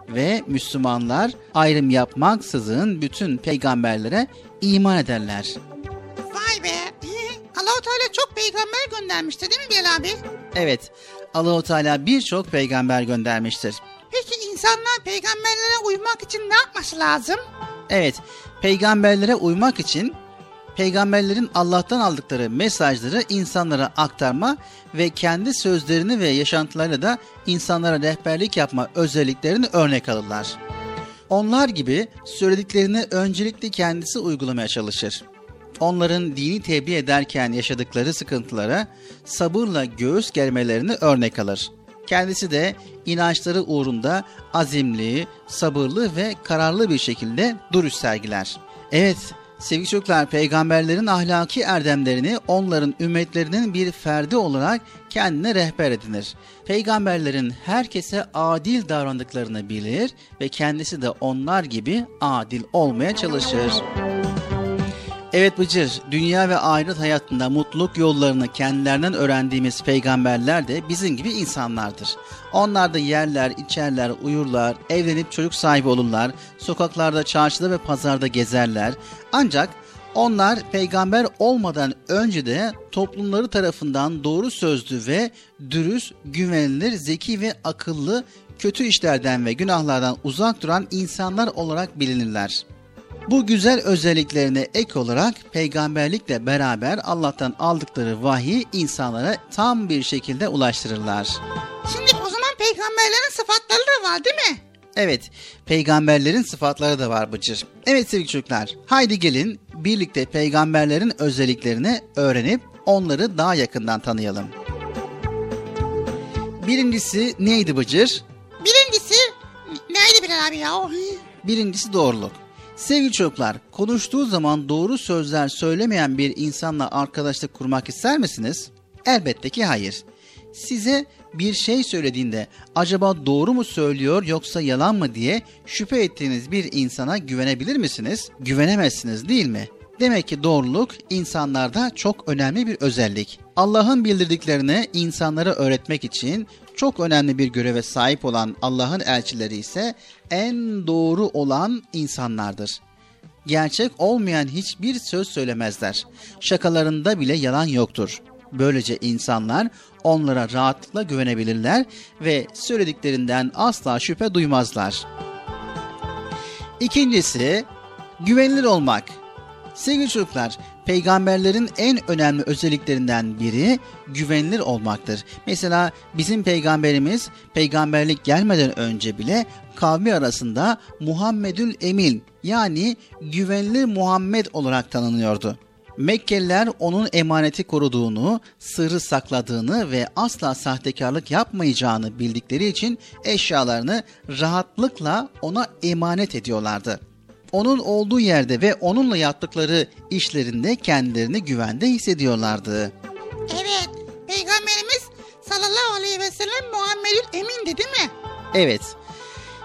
Speaker 2: ve Müslümanlar ayrım yapmaksızın bütün peygamberlere iman ederler.
Speaker 3: Vay be. Allahu Teala çok peygamber göndermişti değil mi Bilal abi?
Speaker 2: Evet, Allahu Teala birçok peygamber göndermiştir.
Speaker 3: Peki insanlar peygamberlere uymak için ne yapması lazım?
Speaker 2: Evet, peygamberlere uymak için peygamberlerin Allah'tan aldıkları mesajları insanlara aktarma ve kendi sözlerini ve yaşantılarıyla da insanlara rehberlik yapma özelliklerini örnek alırlar. Onlar gibi söylediklerini öncelikle kendisi uygulamaya çalışır. Onların dini tebliğ ederken yaşadıkları sıkıntılara sabırla göğüs germelerini örnek alır. Kendisi de inançları uğrunda azimli, sabırlı ve kararlı bir şekilde duruş sergiler. Evet, sevgili çocuklar peygamberlerin ahlaki erdemlerini onların ümmetlerinin bir ferdi olarak kendine rehber edinir. Peygamberlerin herkese adil davrandıklarını bilir ve kendisi de onlar gibi adil olmaya çalışır. Evet Bıcır, dünya ve ahiret hayatında mutluluk yollarını kendilerinden öğrendiğimiz peygamberler de bizim gibi insanlardır. Onlar da yerler, içerler, uyurlar, evlenip çocuk sahibi olurlar, sokaklarda, çarşıda ve pazarda gezerler. Ancak onlar peygamber olmadan önce de toplumları tarafından doğru sözlü ve dürüst, güvenilir, zeki ve akıllı, kötü işlerden ve günahlardan uzak duran insanlar olarak bilinirler. Bu güzel özelliklerine ek olarak peygamberlikle beraber Allah'tan aldıkları vahiy insanlara tam bir şekilde ulaştırırlar.
Speaker 3: Şimdi o zaman peygamberlerin sıfatları da var değil mi?
Speaker 2: Evet, peygamberlerin sıfatları da var Bıcır. Evet sevgili çocuklar, haydi gelin birlikte peygamberlerin özelliklerini öğrenip onları daha yakından tanıyalım. Birincisi neydi Bıcır?
Speaker 3: Birincisi neydi Bilal abi ya?
Speaker 2: Birincisi doğruluk. Sevgili çocuklar, konuştuğu zaman doğru sözler söylemeyen bir insanla arkadaşlık kurmak ister misiniz? Elbette ki hayır. Size bir şey söylediğinde acaba doğru mu söylüyor yoksa yalan mı diye şüphe ettiğiniz bir insana güvenebilir misiniz? Güvenemezsiniz değil mi? Demek ki doğruluk insanlarda çok önemli bir özellik. Allah'ın bildirdiklerini insanlara öğretmek için çok önemli bir göreve sahip olan Allah'ın elçileri ise en doğru olan insanlardır. Gerçek olmayan hiçbir söz söylemezler. Şakalarında bile yalan yoktur. Böylece insanlar onlara rahatlıkla güvenebilirler ve söylediklerinden asla şüphe duymazlar. İkincisi, güvenilir olmak. Sevgili çocuklar, Peygamberlerin en önemli özelliklerinden biri güvenilir olmaktır. Mesela bizim peygamberimiz peygamberlik gelmeden önce bile kavmi arasında Muhammedül Emin yani güvenilir Muhammed olarak tanınıyordu. Mekkeliler onun emaneti koruduğunu, sırrı sakladığını ve asla sahtekarlık yapmayacağını bildikleri için eşyalarını rahatlıkla ona emanet ediyorlardı. Onun olduğu yerde ve onunla yaptıkları işlerinde kendilerini güvende hissediyorlardı.
Speaker 3: Evet, Peygamberimiz sallallahu aleyhi ve sellem Muhammedül Emin'di değil mi?
Speaker 2: Evet.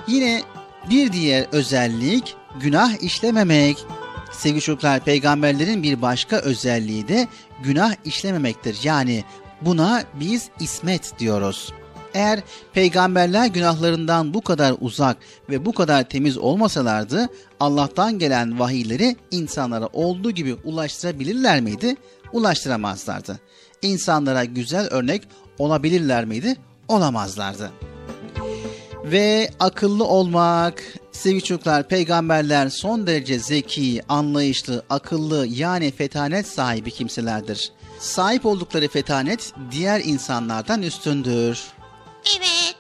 Speaker 2: Yine bir diğer özellik günah işlememek. Sevgili çocuklar peygamberlerin bir başka özelliği de günah işlememektir. Yani buna biz ismet diyoruz. Eğer peygamberler günahlarından bu kadar uzak ve bu kadar temiz olmasalardı Allah'tan gelen vahiyleri insanlara olduğu gibi ulaştırabilirler miydi? Ulaştıramazlardı. İnsanlara güzel örnek olabilirler miydi? Olamazlardı. Ve akıllı olmak, sevgili çocuklar peygamberler son derece zeki, anlayışlı, akıllı yani fetanet sahibi kimselerdir. Sahip oldukları fetanet diğer insanlardan üstündür.
Speaker 3: Evet.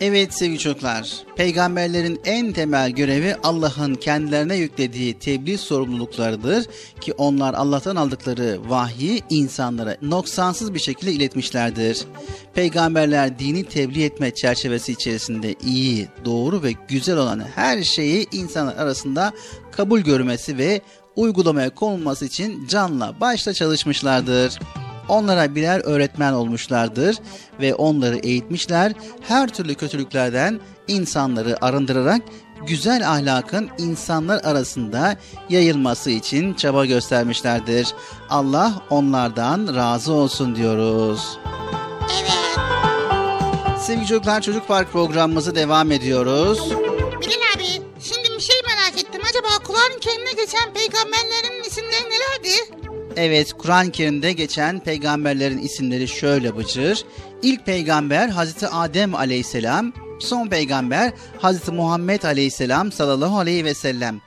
Speaker 2: Evet sevgili çocuklar, peygamberlerin en temel görevi Allah'ın kendilerine yüklediği tebliğ sorumluluklarıdır ki onlar Allah'tan aldıkları vahyi insanlara noksansız bir şekilde iletmişlerdir. Peygamberler dini tebliğ etme çerçevesi içerisinde iyi, doğru ve güzel olan her şeyi insanlar arasında kabul görmesi ve uygulamaya konulması için canla başla çalışmışlardır. Onlara birer öğretmen olmuşlardır ve onları eğitmişler. Her türlü kötülüklerden insanları arındırarak güzel ahlakın insanlar arasında yayılması için çaba göstermişlerdir. Allah onlardan razı olsun diyoruz.
Speaker 3: Evet.
Speaker 2: Sevgili çocuklar Çocuk Park programımızı devam ediyoruz.
Speaker 3: Bilal abi, şimdi bir şey merak ettim. Acaba Kur'an-ı Kerim'de geçen peygamberlerin isimleri nelerdi?
Speaker 2: Evet, Kur'an-ı Kerim'de geçen peygamberlerin isimleri şöyle bıcır. İlk peygamber Hazreti Adem aleyhisselam, son peygamber Hazreti Muhammed aleyhisselam sallallahu aleyhi ve sellem.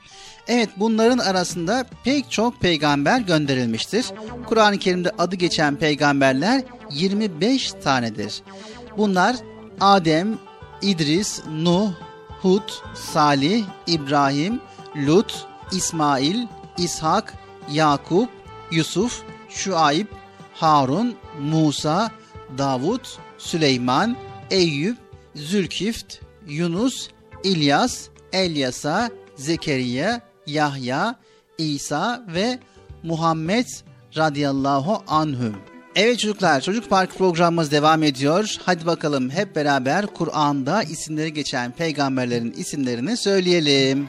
Speaker 2: Evet bunların arasında pek çok peygamber gönderilmiştir. Kur'an-ı Kerim'de adı geçen peygamberler 25 tanedir. Bunlar Adem, İdris, Nuh, Hud, Salih, İbrahim, Lut, İsmail, İshak, Yakup, Yusuf, Şuayb, Harun, Musa, Davut, Süleyman, Eyüp, Zülkift, Yunus, İlyas, Elyasa, Zekeriya, Yahya, İsa ve Muhammed radıyallahu anhüm. Evet çocuklar, Çocuk Park programımız devam ediyor. Hadi bakalım hep beraber Kur'an'da isimleri geçen peygamberlerin isimlerini söyleyelim.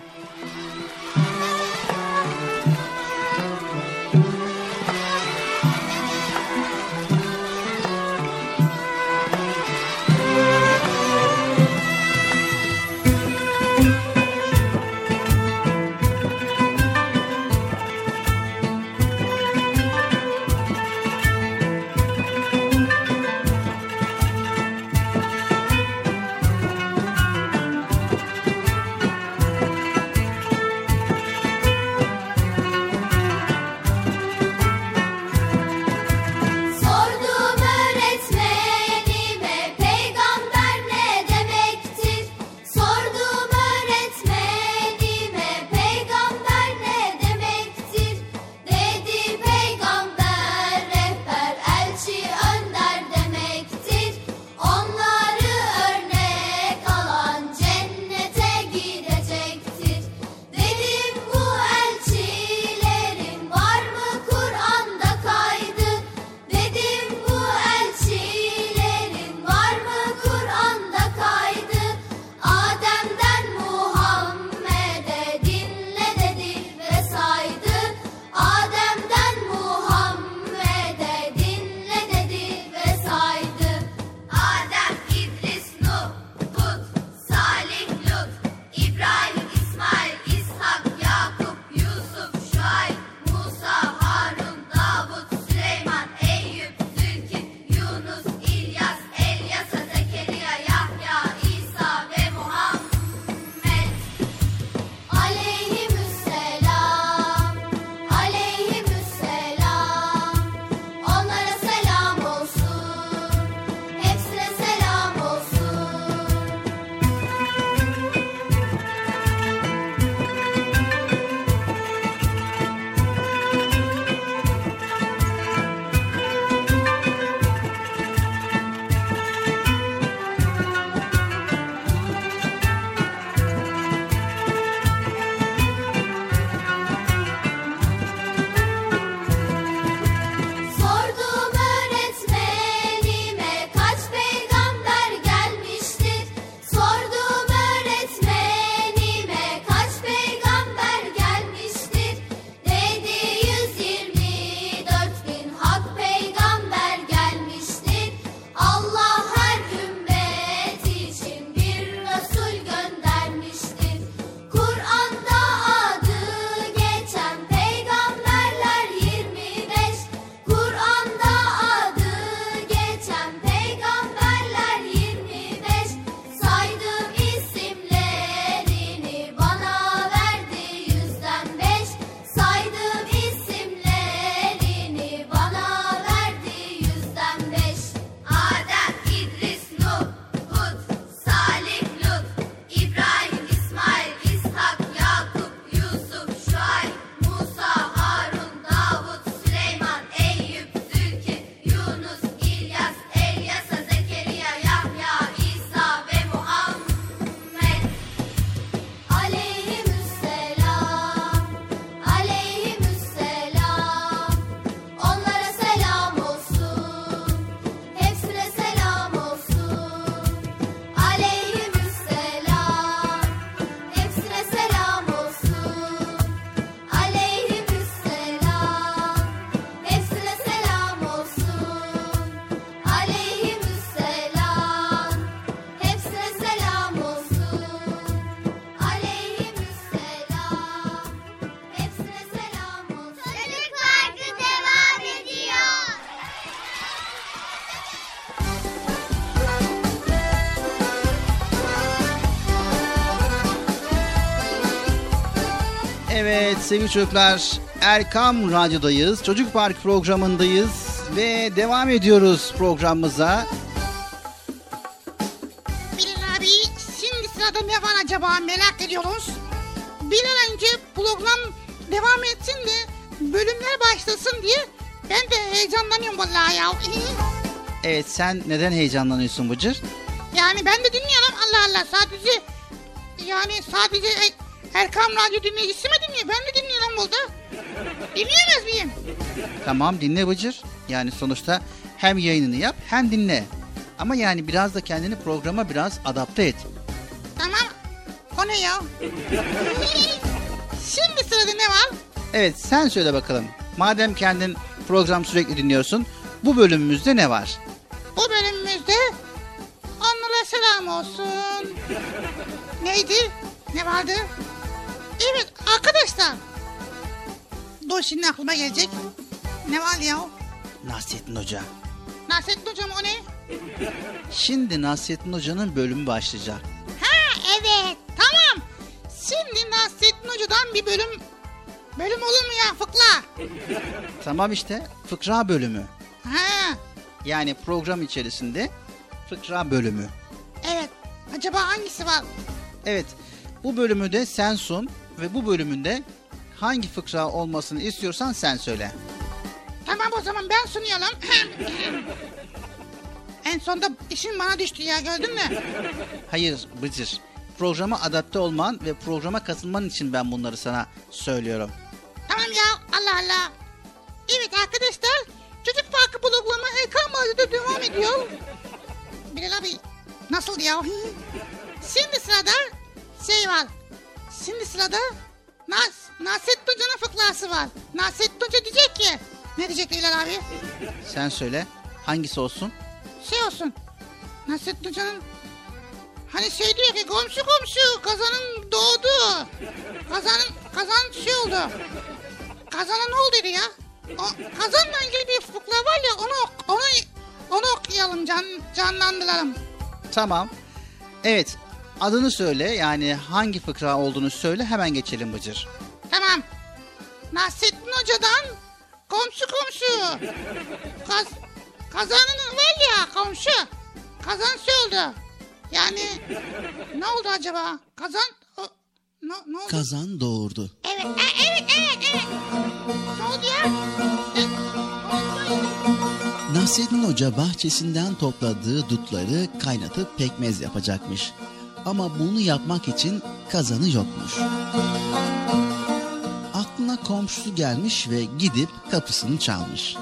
Speaker 12: Sevgili çocuklar Erkam Radyo'dayız. Çocuk Park programındayız ve devam ediyoruz programımıza.
Speaker 3: Bilal abi şimdi sırada ne var acaba merak ediyoruz. Bir an önce program devam etsin de bölümler başlasın diye ben de heyecanlanıyorum vallahi ya.
Speaker 12: Evet sen neden heyecanlanıyorsun Bıcır?
Speaker 3: Yani ben de dinliyorum Allah Allah sadece yani sadece Er- Erkam Radyo dinleyicisi mi dinliyor? Ben de burada. Dinleyemez miyim?
Speaker 12: Tamam dinle Bıcır. Yani sonuçta hem yayınını yap hem dinle. Ama yani biraz da kendini programa biraz adapte et.
Speaker 3: Tamam. O ne ya? Şimdi sırada ne var?
Speaker 12: Evet sen söyle bakalım. Madem kendin program sürekli dinliyorsun bu bölümümüzde ne var?
Speaker 3: Bu bölümümüzde onlara selam olsun. Neydi? Ne vardı? Evet arkadaşlar. Dur şimdi aklıma gelecek. Ne var ya?
Speaker 12: Nasrettin Hoca.
Speaker 3: Nasrettin hocam o ne?
Speaker 12: Şimdi Nasrettin Hoca'nın bölümü başlayacak.
Speaker 3: Ha evet tamam. Şimdi Nasrettin Hoca'dan bir bölüm bölüm olur mu ya fıkla?
Speaker 12: Tamam işte fıkra bölümü.
Speaker 3: Ha
Speaker 12: Yani program içerisinde fıkra bölümü.
Speaker 3: evet. Acaba hangisi var?
Speaker 12: Evet bu bölümü de sen sun ve bu bölümünde hangi fıkra olmasını istiyorsan sen söyle.
Speaker 3: Tamam o zaman ben sunuyorum. en sonda işin bana düştü ya gördün mü?
Speaker 12: Hayır Bıcır. Programa adapte olman ve programa katılman için ben bunları sana söylüyorum.
Speaker 3: Tamam ya Allah Allah. Evet arkadaşlar çocuk parkı bloklama Ekran Radyo'da devam ediyor. Bilal abi nasıl ya? Şimdi sırada şey var. Şimdi sırada Nas Nasrettin Hoca'nın fıkrası var. Nasrettin Hoca diyecek ki ne diyecek Bilal abi?
Speaker 12: Sen söyle hangisi olsun?
Speaker 3: Şey olsun. Nasrettin Hoca'nın hani şey diyor ki komşu komşu kazanın doğdu. Kazanın kazan şey oldu. Kazana ne oldu ya? O, kazanla ilgili bir fıkra var ya onu onu onu okuyalım can, canlandıralım.
Speaker 12: Tamam. Evet adını söyle yani hangi fıkra olduğunu söyle hemen geçelim Bıcır.
Speaker 3: Tamam. Nasrettin Hoca'dan komşu komşu. Kaz, kazanın var ya komşu. Kazan oldu. Yani ne oldu acaba? Kazan o, ne, ne oldu?
Speaker 2: Kazan doğurdu.
Speaker 3: Evet, e- evet, evet, evet. Ne oldu ya? E?
Speaker 2: Nasrettin Hoca bahçesinden topladığı dutları kaynatıp pekmez yapacakmış. Ama bunu yapmak için kazanı yokmuş. Aklına komşusu gelmiş ve gidip kapısını çalmış.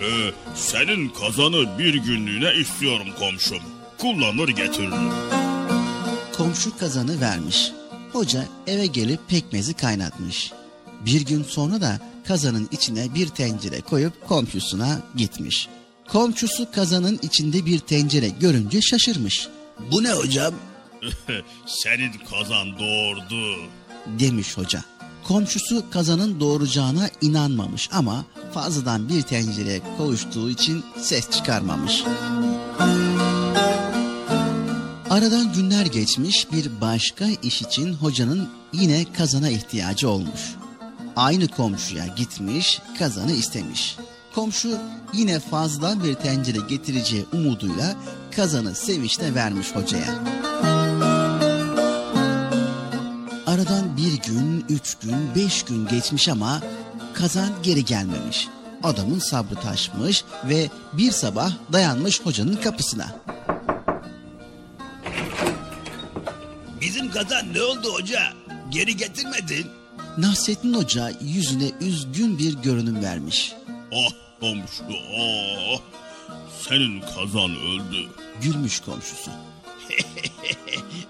Speaker 1: Ee, senin kazanı bir günlüğüne istiyorum komşum. Kullanır getiririm.
Speaker 2: Komşu kazanı vermiş. Hoca eve gelip pekmezi kaynatmış. Bir gün sonra da kazanın içine bir tencere koyup komşusuna gitmiş. Komşusu kazanın içinde bir tencere görünce şaşırmış. Bu ne hocam?
Speaker 1: senin kazan doğurdu.
Speaker 2: demiş hoca. Komşusu kazanın doğuracağına inanmamış ama fazladan bir tencereye koştuğu için ses çıkarmamış. Aradan günler geçmiş bir başka iş için hocanın yine kazana ihtiyacı olmuş. Aynı komşuya gitmiş kazanı istemiş. Komşu yine fazla bir tencere getireceği umuduyla kazanı sevinçle vermiş hocaya. Aradan bir gün, üç gün, beş gün geçmiş ama kazan geri gelmemiş. Adamın sabrı taşmış ve bir sabah dayanmış hocanın kapısına.
Speaker 8: Bizim kazan ne oldu hoca? Geri getirmedin.
Speaker 2: Nasrettin Hoca yüzüne üzgün bir görünüm vermiş.
Speaker 1: Ah komşu ah. Senin kazan öldü.
Speaker 2: Gülmüş komşusu.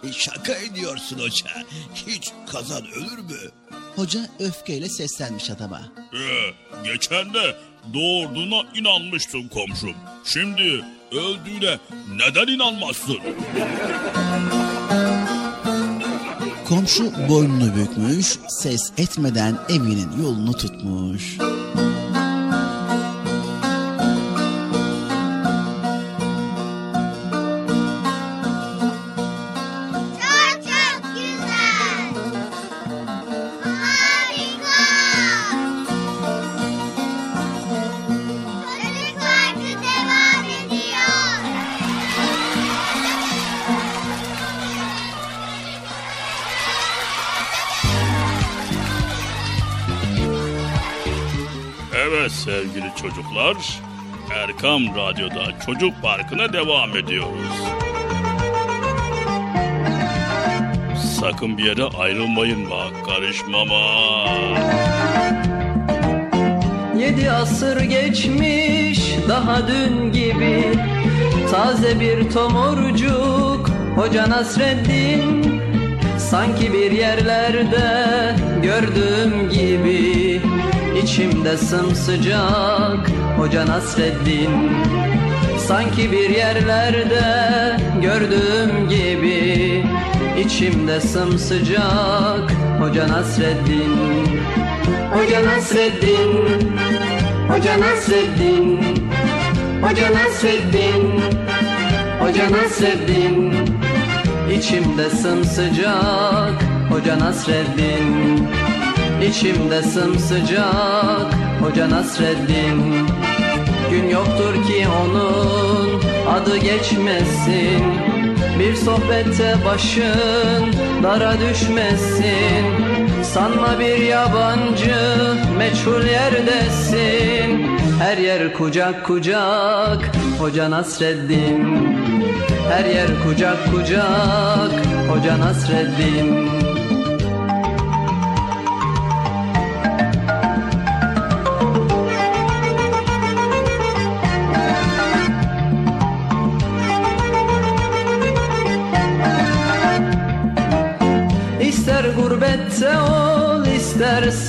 Speaker 8: E, Şaka ediyorsun hoca. Hiç kazan ölür mü?
Speaker 2: Hoca öfkeyle seslenmiş adama.
Speaker 1: Ee, geçen de doğurduğuna inanmıştın komşum. Şimdi öldüğüne neden inanmazsın?
Speaker 2: Komşu boynunu bükmüş, ses etmeden evinin yolunu tutmuş.
Speaker 1: Çocuklar, Erkam Radyo'da Çocuk Parkı'na devam ediyoruz. Sakın bir yere ayrılmayın bak, karışmama.
Speaker 13: Yedi asır geçmiş daha dün gibi Taze bir tomurcuk Hoca Nasreddin Sanki bir yerlerde gördüğüm gibi içimde sımsıcak Hoca Nasreddin. Sanki bir yerlerde gördüğüm gibi içimde sımsıcak Hoca Nasreddin. Hoca Nasreddin. Hoca Nasreddin. Hoca Nasreddin. Hoca Nasreddin. İçimde sımsıcak Hoca Nasreddin İçimde sımsıcak Hoca Nasreddin. Gün yoktur ki onun adı geçmesin. Bir sohbette başın dara düşmesin. Sanma bir yabancı meçhul yerdesin. Her yer kucak kucak Hoca Nasreddin. Her yer kucak kucak Hoca Nasreddin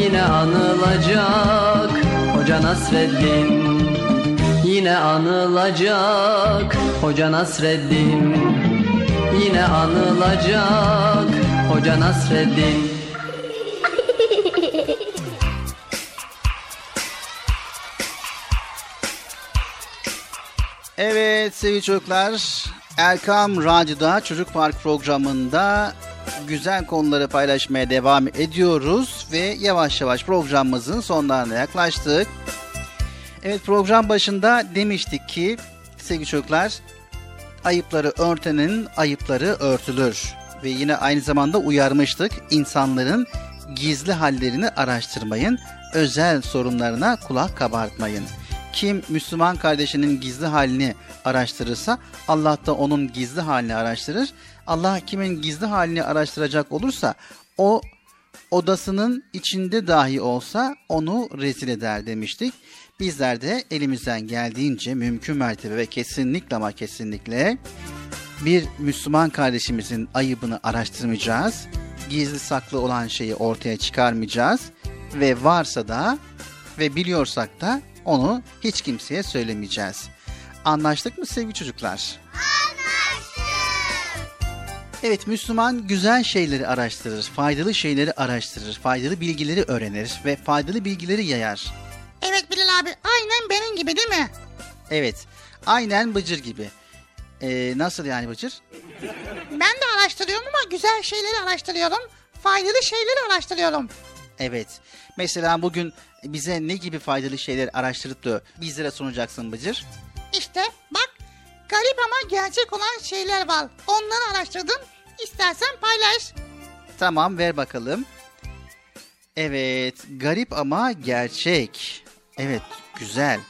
Speaker 13: Yine anılacak Hoca Nasreddin. Yine anılacak Hoca Nasreddin. Yine anılacak Hoca Nasreddin.
Speaker 2: Evet sevgili çocuklar, Erkam Radyo'da Çocuk Park programında güzel konuları paylaşmaya devam ediyoruz ve yavaş yavaş programımızın sonlarına yaklaştık. Evet program başında demiştik ki sevgili çocuklar ayıpları örtenin ayıpları örtülür ve yine aynı zamanda uyarmıştık insanların gizli hallerini araştırmayın, özel sorunlarına kulak kabartmayın. Kim Müslüman kardeşinin gizli halini araştırırsa Allah da onun gizli halini araştırır. Allah kimin gizli halini araştıracak olursa o odasının içinde dahi olsa onu rezil eder demiştik. Bizler de elimizden geldiğince mümkün mertebe ve kesinlikle ama kesinlikle bir Müslüman kardeşimizin ayıbını araştırmayacağız. Gizli saklı olan şeyi ortaya çıkarmayacağız ve varsa da ve biliyorsak da onu hiç kimseye söylemeyeceğiz. Anlaştık mı sevgili çocuklar? Evet Müslüman güzel şeyleri araştırır, faydalı şeyleri araştırır, faydalı bilgileri öğrenir ve faydalı bilgileri yayar.
Speaker 3: Evet Bilal abi aynen benim gibi değil mi?
Speaker 2: Evet, aynen Bıcır gibi. Ee, nasıl yani Bıcır?
Speaker 3: Ben de araştırıyorum ama güzel şeyleri araştırıyorum. Faydalı şeyleri araştırıyorum.
Speaker 2: Evet. Mesela bugün bize ne gibi faydalı şeyler araştırıp da bizlere sunacaksın Bıcır?
Speaker 3: İşte bak garip ama gerçek olan şeyler var. Onları araştırdım. İstersen paylaş.
Speaker 2: Tamam ver bakalım. Evet, garip ama gerçek. Evet, güzel.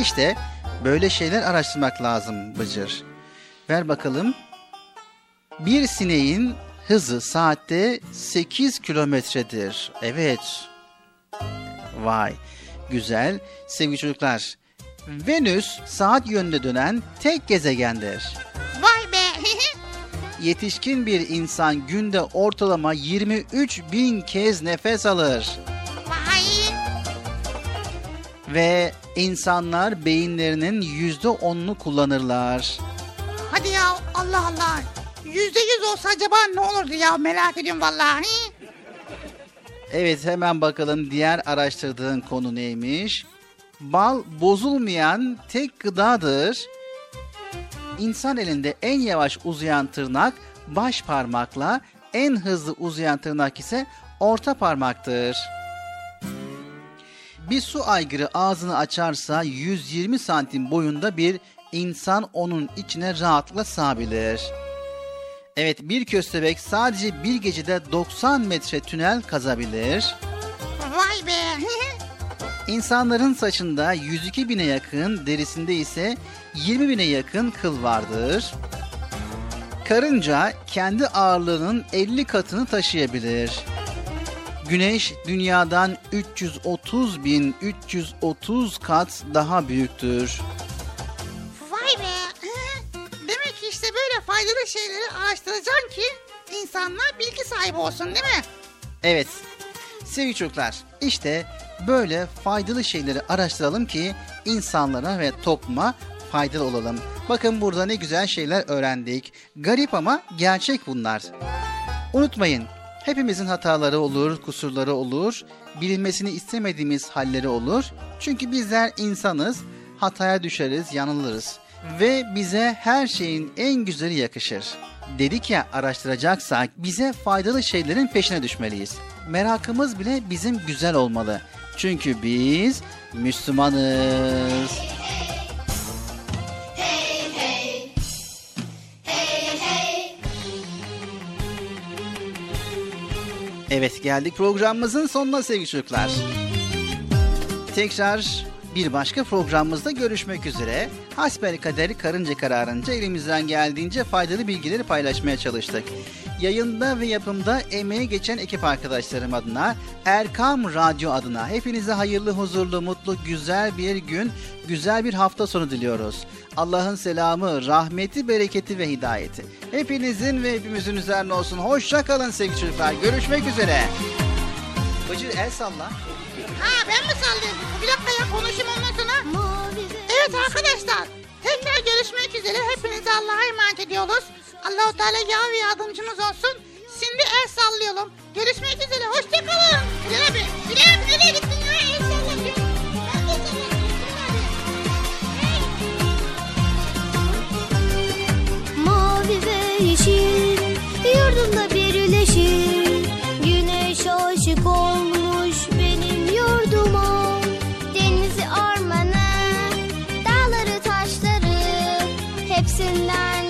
Speaker 2: İşte böyle şeyler araştırmak lazım Bıcır. Ver bakalım. Bir sineğin hızı saatte 8 kilometredir. Evet. Vay. Güzel. Sevgili çocuklar. Venüs saat yönünde dönen tek gezegendir.
Speaker 3: Vay be.
Speaker 2: Yetişkin bir insan günde ortalama 23 bin kez nefes alır.
Speaker 3: Vay.
Speaker 2: Ve insanlar beyinlerinin yüzde onunu kullanırlar.
Speaker 3: Hadi ya Allah Allah. Yüzde yüz olsa acaba ne olurdu ya merak ediyorum vallahi.
Speaker 2: Evet hemen bakalım diğer araştırdığın konu neymiş? Bal bozulmayan tek gıdadır. İnsan elinde en yavaş uzayan tırnak baş parmakla, en hızlı uzayan tırnak ise orta parmaktır. Bir su aygırı ağzını açarsa 120 santim boyunda bir insan onun içine rahatlıkla sığabilir. Evet bir köstebek sadece bir gecede 90 metre tünel kazabilir.
Speaker 3: Vay be.
Speaker 2: İnsanların saçında 102 bine yakın, derisinde ise 20 bine yakın kıl vardır. Karınca kendi ağırlığının 50 katını taşıyabilir. Güneş dünyadan 330 bin 330 kat daha büyüktür.
Speaker 3: Faydalı şeyleri araştıracaksın ki insanlar bilgi sahibi olsun değil mi?
Speaker 2: Evet sevgili çocuklar işte böyle faydalı şeyleri araştıralım ki insanlara ve topluma faydalı olalım. Bakın burada ne güzel şeyler öğrendik. Garip ama gerçek bunlar. Unutmayın hepimizin hataları olur, kusurları olur, bilinmesini istemediğimiz halleri olur. Çünkü bizler insanız, hataya düşeriz, yanılırız ve bize her şeyin en güzeli yakışır. Dedik ya araştıracaksak bize faydalı şeylerin peşine düşmeliyiz. Merakımız bile bizim güzel olmalı. Çünkü biz Müslümanız. Evet geldik programımızın sonuna sevgili çocuklar. Tekrar bir başka programımızda görüşmek üzere. Hasbel kaderi karınca kararınca elimizden geldiğince faydalı bilgileri paylaşmaya çalıştık. Yayında ve yapımda emeği geçen ekip arkadaşlarım adına, Erkam Radyo adına hepinize hayırlı, huzurlu, mutlu, güzel bir gün, güzel bir hafta sonu diliyoruz. Allah'ın selamı, rahmeti, bereketi ve hidayeti. Hepinizin ve hepimizin üzerine olsun. Hoşça kalın sevgili çocuklar. Görüşmek üzere. Bıcır el salla.
Speaker 3: Ha ben mi sallayayım? Bir dakika ondan sonra. Evet arkadaşlar. Tekrar görüşmek üzere. Hepinizi Allah'a emanet ediyoruz. Allahu Teala yar ve yardımcımız olsun. Şimdi el sallayalım. Görüşmek üzere. Hoşçakalın. Bilal abi. Bilal abi nereye gittin ya? El sallayalım. Ben de sallayayım.
Speaker 5: Mavi ve yeşil yurdumda birleşir Güneş aşık olmuş Hepsinden